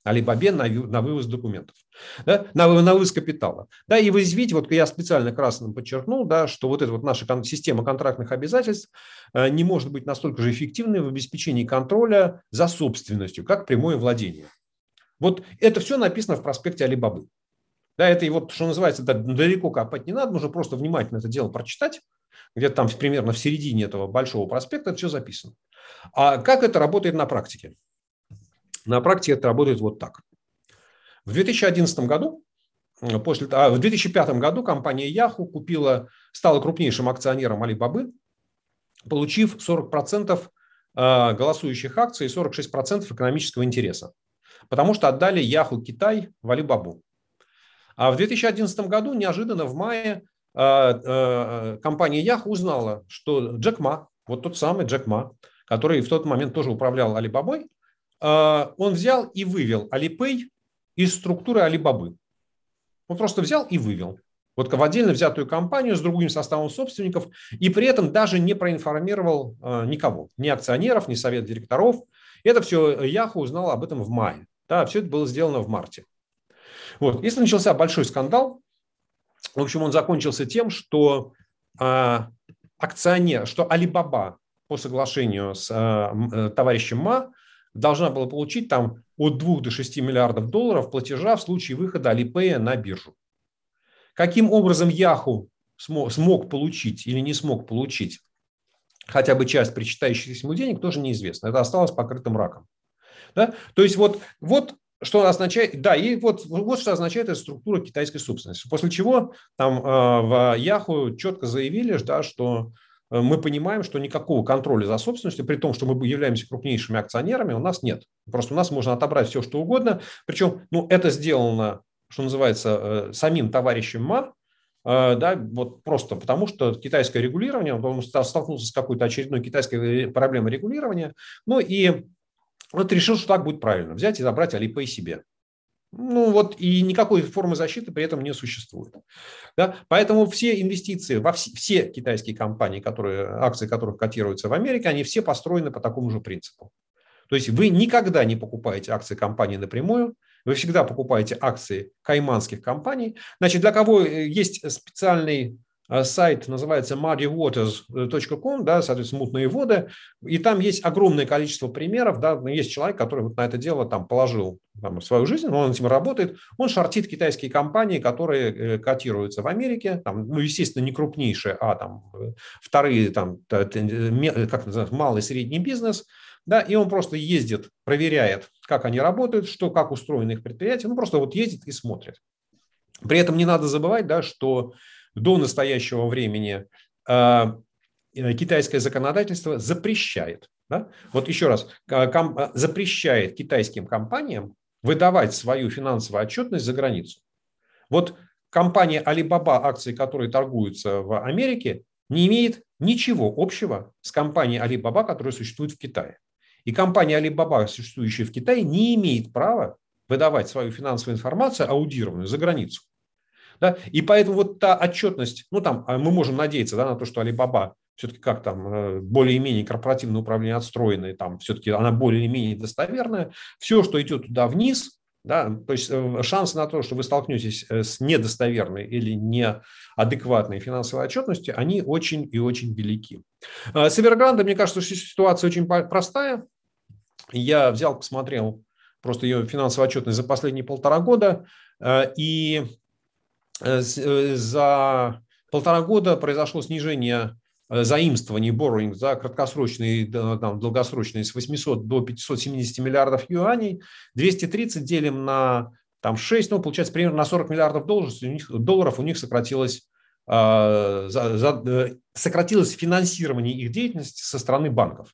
Алибабе на, на вывоз документов, да, на, на вывоз капитала. Да, и вы видите, вот я специально красным подчеркнул, да, что вот эта вот наша система контрактных обязательств э, не может быть настолько же эффективной в обеспечении контроля за собственностью, как прямое владение. Вот это все написано в проспекте Алибабы. Да, это и вот, что называется, да, далеко копать не надо, нужно просто внимательно это дело прочитать, где-то там примерно в середине этого большого проспекта это все записано. А как это работает на практике? На практике это работает вот так. В 2011 году, после, а в 2005 году компания Yahoo купила, стала крупнейшим акционером Alibaba, получив 40% а, голосующих акций и 46% экономического интереса, потому что отдали Yahoo Китай в Alibaba. А в 2011 году неожиданно в мае а, а, компания Yahoo узнала, что Джек Ма, вот тот самый Джек Ма, который в тот момент тоже управлял Алибабой, а, он взял и вывел Alipay из структуры Алибабы. Он просто взял и вывел. Вот в отдельно взятую компанию с другим составом собственников и при этом даже не проинформировал никого, ни акционеров, ни совет директоров. Это все Яху узнал об этом в мае. Да, все это было сделано в марте. Вот. Если начался большой скандал, в общем, он закончился тем, что а, акционер, что Алибаба по соглашению с а, э, товарищем Ма должна была получить там от 2 до 6 миллиардов долларов платежа в случае выхода Alipay на биржу. Каким образом Яху смог, смог получить или не смог получить хотя бы часть причитающихся ему денег, тоже неизвестно. Это осталось покрытым раком. Да? То есть вот, вот что означает, да, и вот, вот что означает эта структура китайской собственности. После чего там э, в Яху четко заявили, да, что Э, мы понимаем, что никакого контроля за собственностью, при том, что мы являемся крупнейшими акционерами, у нас нет. Просто у нас можно отобрать все, что угодно. Причем ну, это сделано, что называется, э, самим товарищем Ма, э, да, вот просто потому, что китайское регулирование, он столкнулся с какой-то очередной китайской проблемой регулирования, ну и вот решил, что так будет правильно, взять и забрать Alipay себе. Ну вот и никакой формы защиты при этом не существует. Да? Поэтому все инвестиции во все, все китайские компании, которые, акции которых котируются в Америке, они все построены по такому же принципу. То есть вы никогда не покупаете акции компании напрямую, вы всегда покупаете акции кайманских компаний. Значит, для кого э, есть специальный сайт называется muddywaters.com, да, соответственно, мутные воды, и там есть огромное количество примеров, да, есть человек, который вот на это дело там положил там, свою жизнь, он этим работает, он шортит китайские компании, которые э, котируются в Америке, там, ну, естественно, не крупнейшие, а там э, вторые, там, как называется, малый и средний бизнес, да, и он просто ездит, проверяет, как они работают, что, как устроены их предприятия, ну, просто вот ездит и смотрит. При этом не надо забывать, да, что до настоящего времени а, э, китайское законодательство запрещает, да? вот еще раз, ком, запрещает китайским компаниям выдавать свою финансовую отчетность за границу. Вот компания Alibaba, акции которой торгуются в Америке, не имеет ничего общего с компанией Alibaba, которая существует в Китае. И компания Alibaba, существующая в Китае, не имеет права выдавать свою финансовую информацию аудированную за границу. Да? И поэтому вот та отчетность, ну там а мы можем надеяться да, на то, что Alibaba все-таки как там э, более-менее корпоративное управление отстроено, и там все-таки она более-менее достоверная. Все, что идет туда вниз, да, то есть э, шансы на то, что вы столкнетесь э, с недостоверной или неадекватной финансовой отчетностью, они очень и очень велики. С Evergrande, мне кажется, что ситуация очень простая. Я взял, посмотрел просто ее финансовую отчетность за последние полтора года, и за полтора года произошло снижение э, заимствований, borrowing за краткосрочные там, долгосрочные с 800 до 570 миллиардов юаней. 230 делим на там, 6, ну, получается, примерно на 40 миллиардов долларов у них, долларов у них сократилось, э, за, за, сократилось финансирование их деятельности со стороны банков.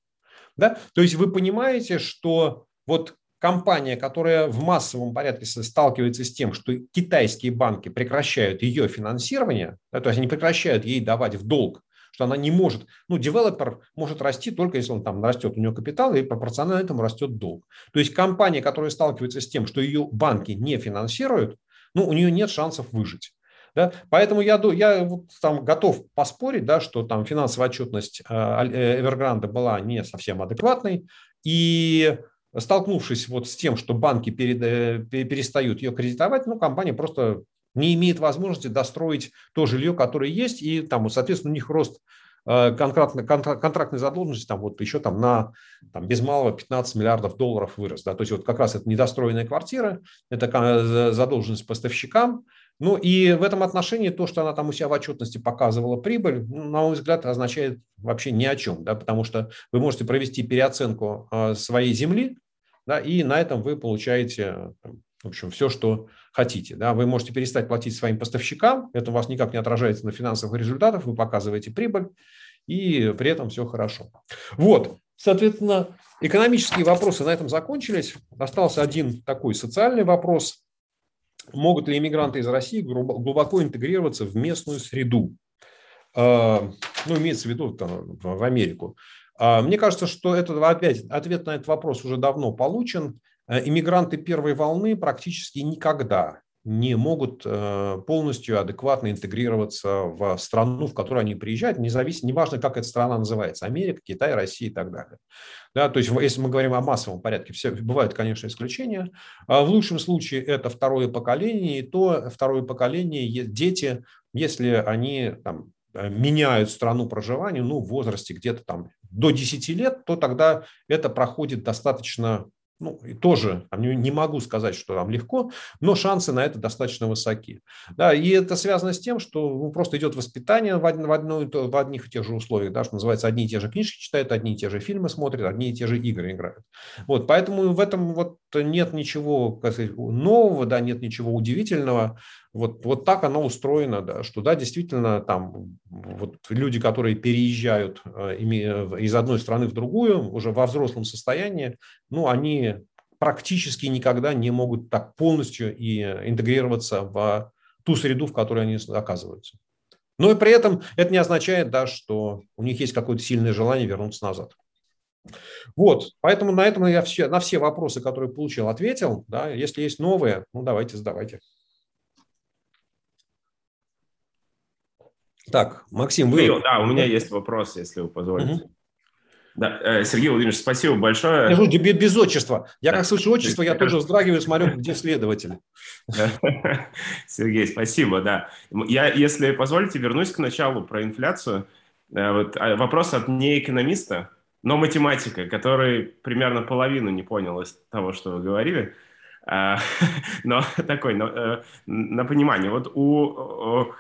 Да? То есть вы понимаете, что вот компания, которая в массовом порядке сталкивается с тем, что китайские банки прекращают ее финансирование, то есть они прекращают ей давать в долг, что она не может, ну, девелопер может расти только если он там растет, у него капитал, и пропорционально этому растет долг. То есть компания, которая сталкивается с тем, что ее банки не финансируют, ну, у нее нет шансов выжить. Да? Поэтому я, я вот там готов поспорить, да, что там финансовая отчетность Evergrande э, была не совсем адекватной, и столкнувшись вот с тем, что банки э, перестают ее кредитовать, ну, компания просто не имеет возможности достроить то жилье, которое есть, и там, соответственно, у них рост э, контрактной, контрактной задолженности там вот еще там на там, без малого 15 миллиардов долларов вырос. Да? То есть вот как раз это недостроенная квартира, это задолженность поставщикам, ну и в этом отношении то, что она там у себя в отчетности показывала прибыль, ну, на мой взгляд, означает вообще ни о чем, да, потому что вы можете провести переоценку э, своей земли, да, и на этом вы получаете, в общем, все, что хотите. Да. Вы можете перестать платить своим поставщикам, это у вас никак не отражается на финансовых результатах, вы показываете прибыль, и при этом все хорошо. Вот, соответственно, экономические вопросы на этом закончились. Остался один такой социальный вопрос. Могут ли иммигранты из России глубоко интегрироваться в местную среду? А, ну, имеется в виду там, в Америку. А, мне кажется, что это опять ответ на этот вопрос уже давно получен. Э, иммигранты первой волны практически никогда не могут э, полностью адекватно интегрироваться в страну, в которую они приезжают, независимо, неважно, как эта страна называется, Америка, Китай, Россия и так далее. Да, то есть, если мы говорим о массовом порядке, все, бывают, конечно, исключения. А в лучшем случае это второе поколение, и то второе поколение, дети, если они там, э, меняют страну проживания, ну, в возрасте где-то там до 10 лет, то тогда это проходит достаточно ну, и тоже там, не, могу сказать, что там легко, но шансы на это достаточно высоки. Да, и это связано с тем, что ну, просто идет воспитание в, од, в, одно, в одних и тех же условиях, да, что называется, одни и те же книжки читают, одни и те же фильмы смотрят, одни и те же игры играют. Вот, поэтому в этом вот нет ничего сказать, нового, да, нет ничего удивительного. Вот, вот так оно устроено, да, что да, действительно там вот люди, которые переезжают э, из одной страны в другую уже во взрослом состоянии, ну, они практически никогда не могут так полностью и интегрироваться в ту среду, в которой они оказываются. Но и при этом это не означает, да, что у них есть какое-то сильное желание вернуться назад. Вот, поэтому на этом я все, на все вопросы, которые получил, ответил. Да, если есть новые, ну давайте задавайте. Так, Максим, вы...
Да, у меня есть вопрос, если вы позволите. Угу. Да, э, Сергей Владимирович, спасибо большое.
Я без, без отчества. Я как слышу отчество, я тоже вздрагиваю, смотрю, где следователь. (laughs)
Сергей, спасибо, да. Я, если позволите, вернусь к началу про инфляцию. Э, вот, а, вопрос от неэкономиста, но математика, который примерно половину не понял из того, что вы говорили. А, (laughs) но (laughs) такой, э, на понимание. Вот у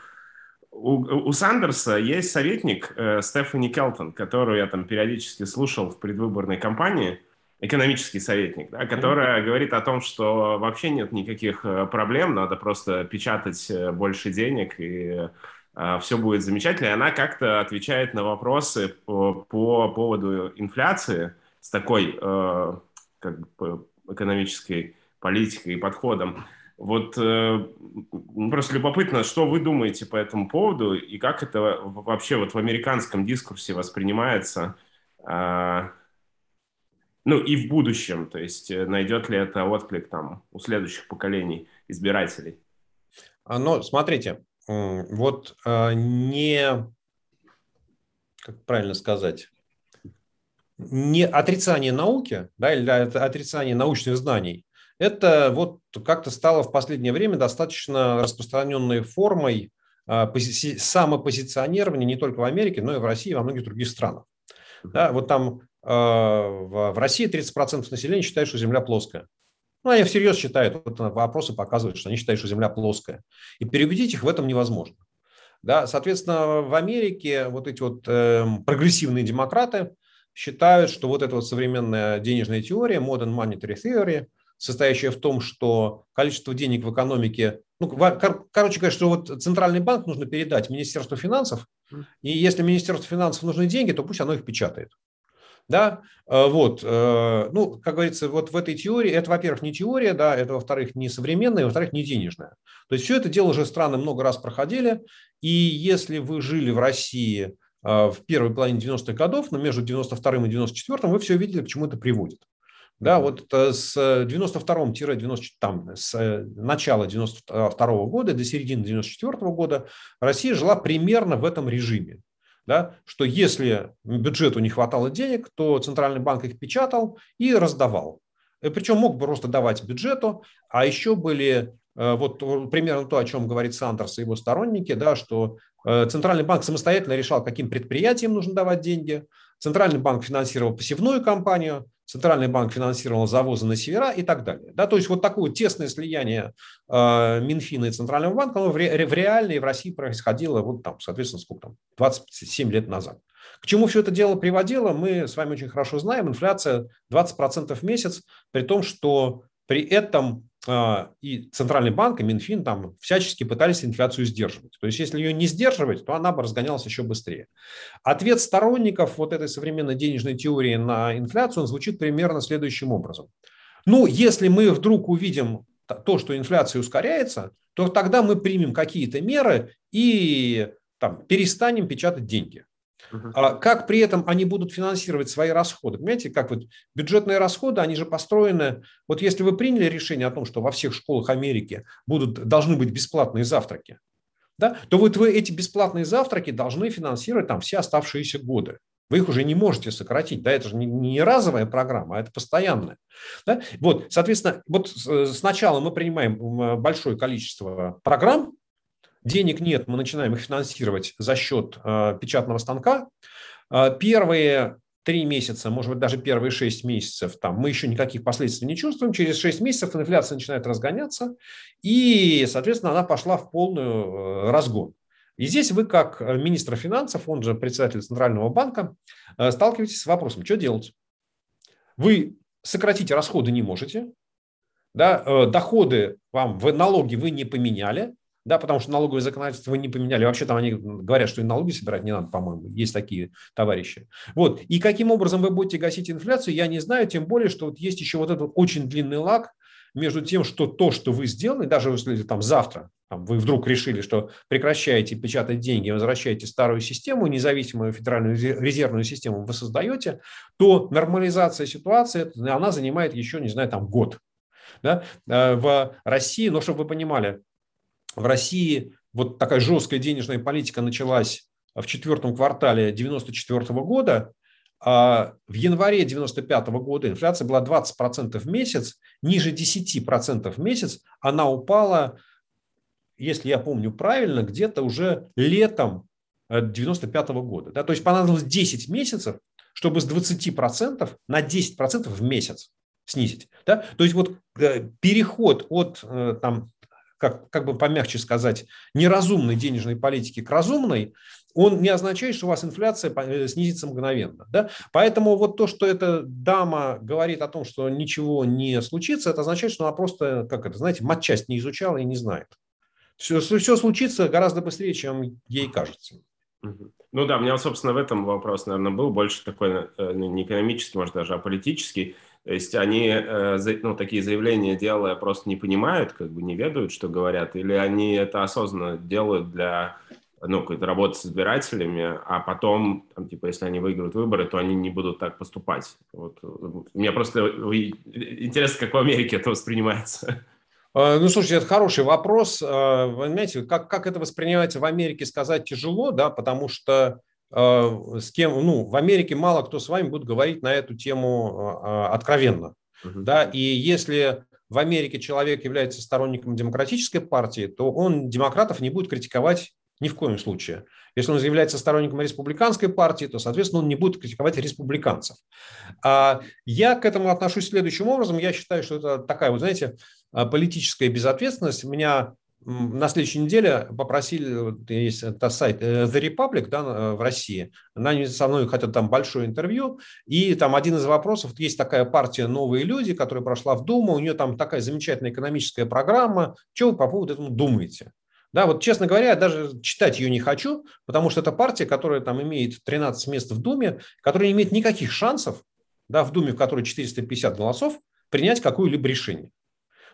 у, у Сандерса есть советник э, Стефани Келтон, которую я там периодически слушал в предвыборной кампании, экономический советник, да, которая mm-hmm. говорит о том, что вообще нет никаких э, проблем, надо просто печатать э, больше денег и э, все будет замечательно. И она как-то отвечает на вопросы по, по поводу инфляции с такой э, как бы экономической политикой и подходом. Вот э, просто любопытно, что вы думаете по этому поводу и как это вообще вот в американском дискурсе воспринимается, э, ну и в будущем, то есть э, найдет ли это отклик там у следующих поколений избирателей?
А, ну, смотрите, вот э, не, как правильно сказать, не отрицание науки, да, или отрицание научных знаний, это вот как-то стало в последнее время достаточно распространенной формой а, самопозиционирования не только в Америке, но и в России и во многих других странах. Да, вот там а, в России 30% населения считают, что Земля плоская. Ну, они всерьез считают, вот вопросы показывают, что они считают, что Земля плоская. И переубедить их в этом невозможно. Да, соответственно, в Америке вот эти вот э, прогрессивные демократы считают, что вот эта вот современная денежная теория, modern monetary theory, состоящая в том, что количество денег в экономике, ну, короче говоря, что вот центральный банк нужно передать Министерству финансов, и если Министерству финансов нужны деньги, то пусть оно их печатает. Да, э, вот, э, ну, как говорится, вот в этой теории, это, во-первых, не теория, да, это, во-вторых, не современная, во-вторых, не денежная. То есть все это дело уже страны много раз проходили, и если вы жили в России э, в первой половине 90-х годов, но между 92 и 94 вы все видели, к чему это приводит. Да, вот с 92-90, там, с э, начала 92 года до середины 94 года Россия жила примерно в этом режиме. Да, что если бюджету не хватало денег, то Центральный банк их печатал и раздавал. И причем мог бы просто давать бюджету, а еще были э, вот примерно то, о чем говорит Сандерс и его сторонники, да, что э, Центральный банк самостоятельно решал, каким предприятиям нужно давать деньги, Центральный банк финансировал посевную кампанию, Центральный банк финансировал завозы на севера и так далее. Да, то есть вот такое тесное слияние э, Минфина и Центрального банка оно в, ре, в реальной в России происходило вот там, соответственно, сколько там, 27 лет назад. К чему все это дело приводило, мы с вами очень хорошо знаем. Инфляция 20% в месяц, при том, что при этом а, и Центральный банк, и Минфин там всячески пытались инфляцию сдерживать. То есть, если ее не сдерживать, то она бы разгонялась еще быстрее. Ответ сторонников вот этой современной денежной теории на инфляцию он звучит примерно следующим образом. Ну, если мы вдруг увидим то, что инфляция ускоряется, то тогда мы примем какие-то меры и там, перестанем печатать деньги. А как при этом они будут финансировать свои расходы? Понимаете, как вот бюджетные расходы, они же построены... Вот если вы приняли решение о том, что во всех школах Америки будут, должны быть бесплатные завтраки, да, то вот вы эти бесплатные завтраки должны финансировать там все оставшиеся годы. Вы их уже не можете сократить. Да, это же не разовая программа, а это постоянная. Да? Вот, соответственно, вот сначала мы принимаем большое количество программ, денег нет, мы начинаем их финансировать за счет э, печатного станка. Э, первые три месяца, может быть, даже первые шесть месяцев, там, мы еще никаких последствий не чувствуем. Через шесть месяцев инфляция начинает разгоняться, и, соответственно, она пошла в полную э, разгон. И здесь вы, как министр финансов, он же председатель Центрального банка, сталкиваетесь с вопросом, что делать? Вы сократить расходы не можете, да, доходы вам, в налоги вы не поменяли, да, потому что налоговое законодательство не поменяли. Вообще там они говорят, что и налоги собирать не надо, по-моему. Есть такие товарищи. Вот. И каким образом вы будете гасить инфляцию, я не знаю, тем более, что вот есть еще вот этот очень длинный лаг между тем, что то, что вы сделали, даже если там завтра там, вы вдруг решили, что прекращаете печатать деньги, возвращаете старую систему, независимую федеральную резервную систему вы создаете, то нормализация ситуации, она занимает еще, не знаю, там год. Да? Э, в России, но чтобы вы понимали, в России вот такая жесткая денежная политика началась в четвертом квартале 1994 года, а в январе 1995 года инфляция была 20% в месяц, ниже 10% в месяц она упала, если я помню правильно, где-то уже летом 1995 года. Да? То есть понадобилось 10 месяцев, чтобы с 20% на 10% в месяц снизить. Да? То есть вот э, переход от э, там, как, как бы помягче сказать, неразумной денежной политики к разумной, он не означает, что у вас инфляция э, снизится мгновенно. Да? Поэтому вот то, что эта дама говорит о том, что ничего не случится, это означает, что она просто, как это, знаете, матчасть не изучала и не знает. Все, все случится гораздо быстрее, чем ей кажется.
Ну да, у меня, собственно, в этом вопрос, наверное, был больше такой, ну, не экономический, может, даже, а политический. То есть они э, ну, такие заявления делая просто не понимают, как бы не ведают, что говорят, или они это осознанно делают для ну, какой-то работы с избирателями, а потом, там, типа, если они выиграют выборы, то они не будут так поступать. Вот. Мне просто интересно, как в Америке это воспринимается.
А, ну, слушайте, это хороший вопрос. А, вы знаете, как, как это воспринимается в Америке, сказать тяжело, да, потому что с кем, ну, в Америке мало кто с вами будет говорить на эту тему э, откровенно. Uh-huh. Да, и если в Америке человек является сторонником демократической партии, то он демократов не будет критиковать ни в коем случае. Если он является сторонником республиканской партии, то, соответственно, он не будет критиковать республиканцев. А я к этому отношусь следующим образом. Я считаю, что это такая, вот знаете, э, политическая безответственность. У меня на следующей неделе попросили, есть это сайт э, The Republic да, э, в России, они со мной хотят там большое интервью, и там один из вопросов, есть такая партия «Новые люди», которая прошла в Думу, у нее там такая замечательная экономическая программа, что вы по поводу этого думаете? Да, вот, честно говоря, я даже читать ее не хочу, потому что это партия, которая там имеет 13 мест в Думе, которая не имеет никаких шансов, да, в Думе, в которой 450 голосов, принять какое-либо решение.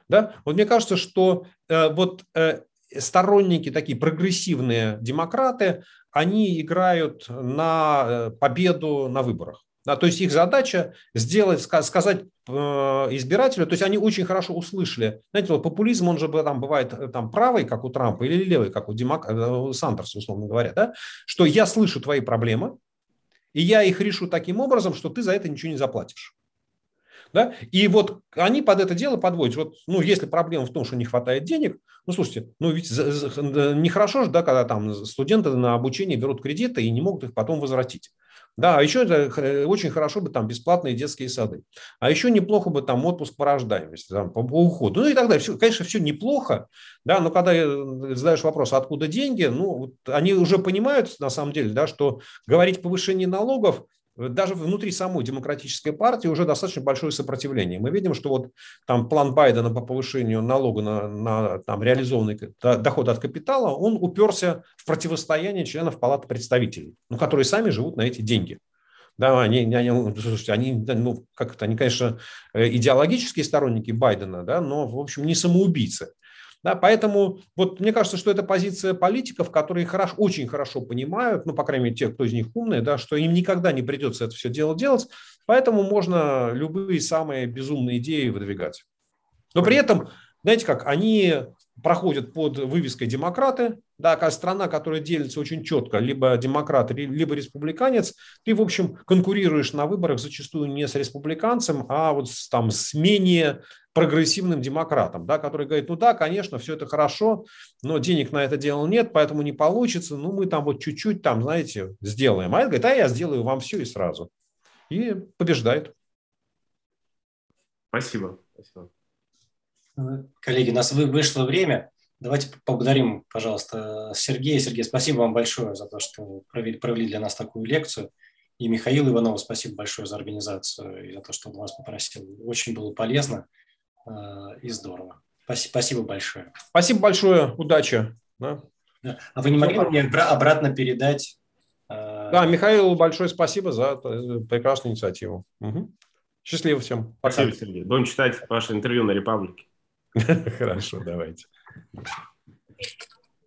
Да? Вот мне кажется, что э, вот э, сторонники, такие прогрессивные демократы, они играют на э, победу на выборах. Да, то есть их задача сделать, сказать э, избирателю, то есть они очень хорошо услышали. Знаете, вот популизм, он же там бывает э, там правый, как у Трампа, или левый, как у, Демок... У Сандерса, условно говоря, да? что я слышу твои проблемы, и я их решу таким образом, что ты за это ничего не заплатишь. Да? И вот они под это дело подводят. Вот, ну, если проблема в том, что не хватает денег, ну, слушайте, ну, ведь нехорошо же, да, когда там студенты на обучение берут кредиты и не могут их потом возвратить. Да, а еще это очень хорошо бы там бесплатные детские сады. А еще неплохо бы там отпуск по рождаемости, там, по, по уходу. Ну и так далее. Все, конечно, все неплохо, да, но когда задаешь вопрос, откуда деньги, ну, вот они уже понимают, на самом деле, да, что говорить о повышении налогов даже внутри самой демократической партии уже достаточно большое сопротивление. Мы видим, что вот там план Байдена по повышению налога на, на там, реализованный доход от капитала, он уперся в противостояние членов Палаты представителей, ну, которые сами живут на эти деньги. Да, они, они, слушайте, они, ну, как это, они, конечно, э, идеологические сторонники Байдена, да, но, в общем, не самоубийцы. Да, поэтому вот мне кажется, что это позиция политиков, которые хорошо, очень хорошо понимают, ну, по крайней мере, те, кто из них умные, да, что им никогда не придется это все дело делать, поэтому можно любые самые безумные идеи выдвигать. Но при этом, знаете как, они проходят под вывеской «демократы», да, страна, которая делится очень четко, либо демократ, либо республиканец, ты, в общем, конкурируешь на выборах зачастую не с республиканцем, а вот с, там, с менее прогрессивным демократом, да, который говорит, ну да, конечно, все это хорошо, но денег на это дело нет, поэтому не получится, ну мы там вот чуть-чуть там, знаете, сделаем. А это говорит, а я сделаю вам все и сразу. И побеждает.
Спасибо. Спасибо.
Коллеги, у нас вышло время. Давайте поблагодарим, пожалуйста, Сергея. Сергей, спасибо вам большое за то, что провели, провели для нас такую лекцию. И Михаил Иванову спасибо большое за организацию и за то, что он вас попросил. Очень было полезно. Э, и здорово. Спасибо, спасибо большое.
Спасибо большое, удачи.
Да. А вы не могли мне обратно передать?
Э, да, Михаил, большое спасибо за прекрасную инициативу. Угу. Счастливо всем.
Пока. Спасибо, Сергей. Будем читать ваше интервью на Репаблике. (laughs)
Хорошо, давайте.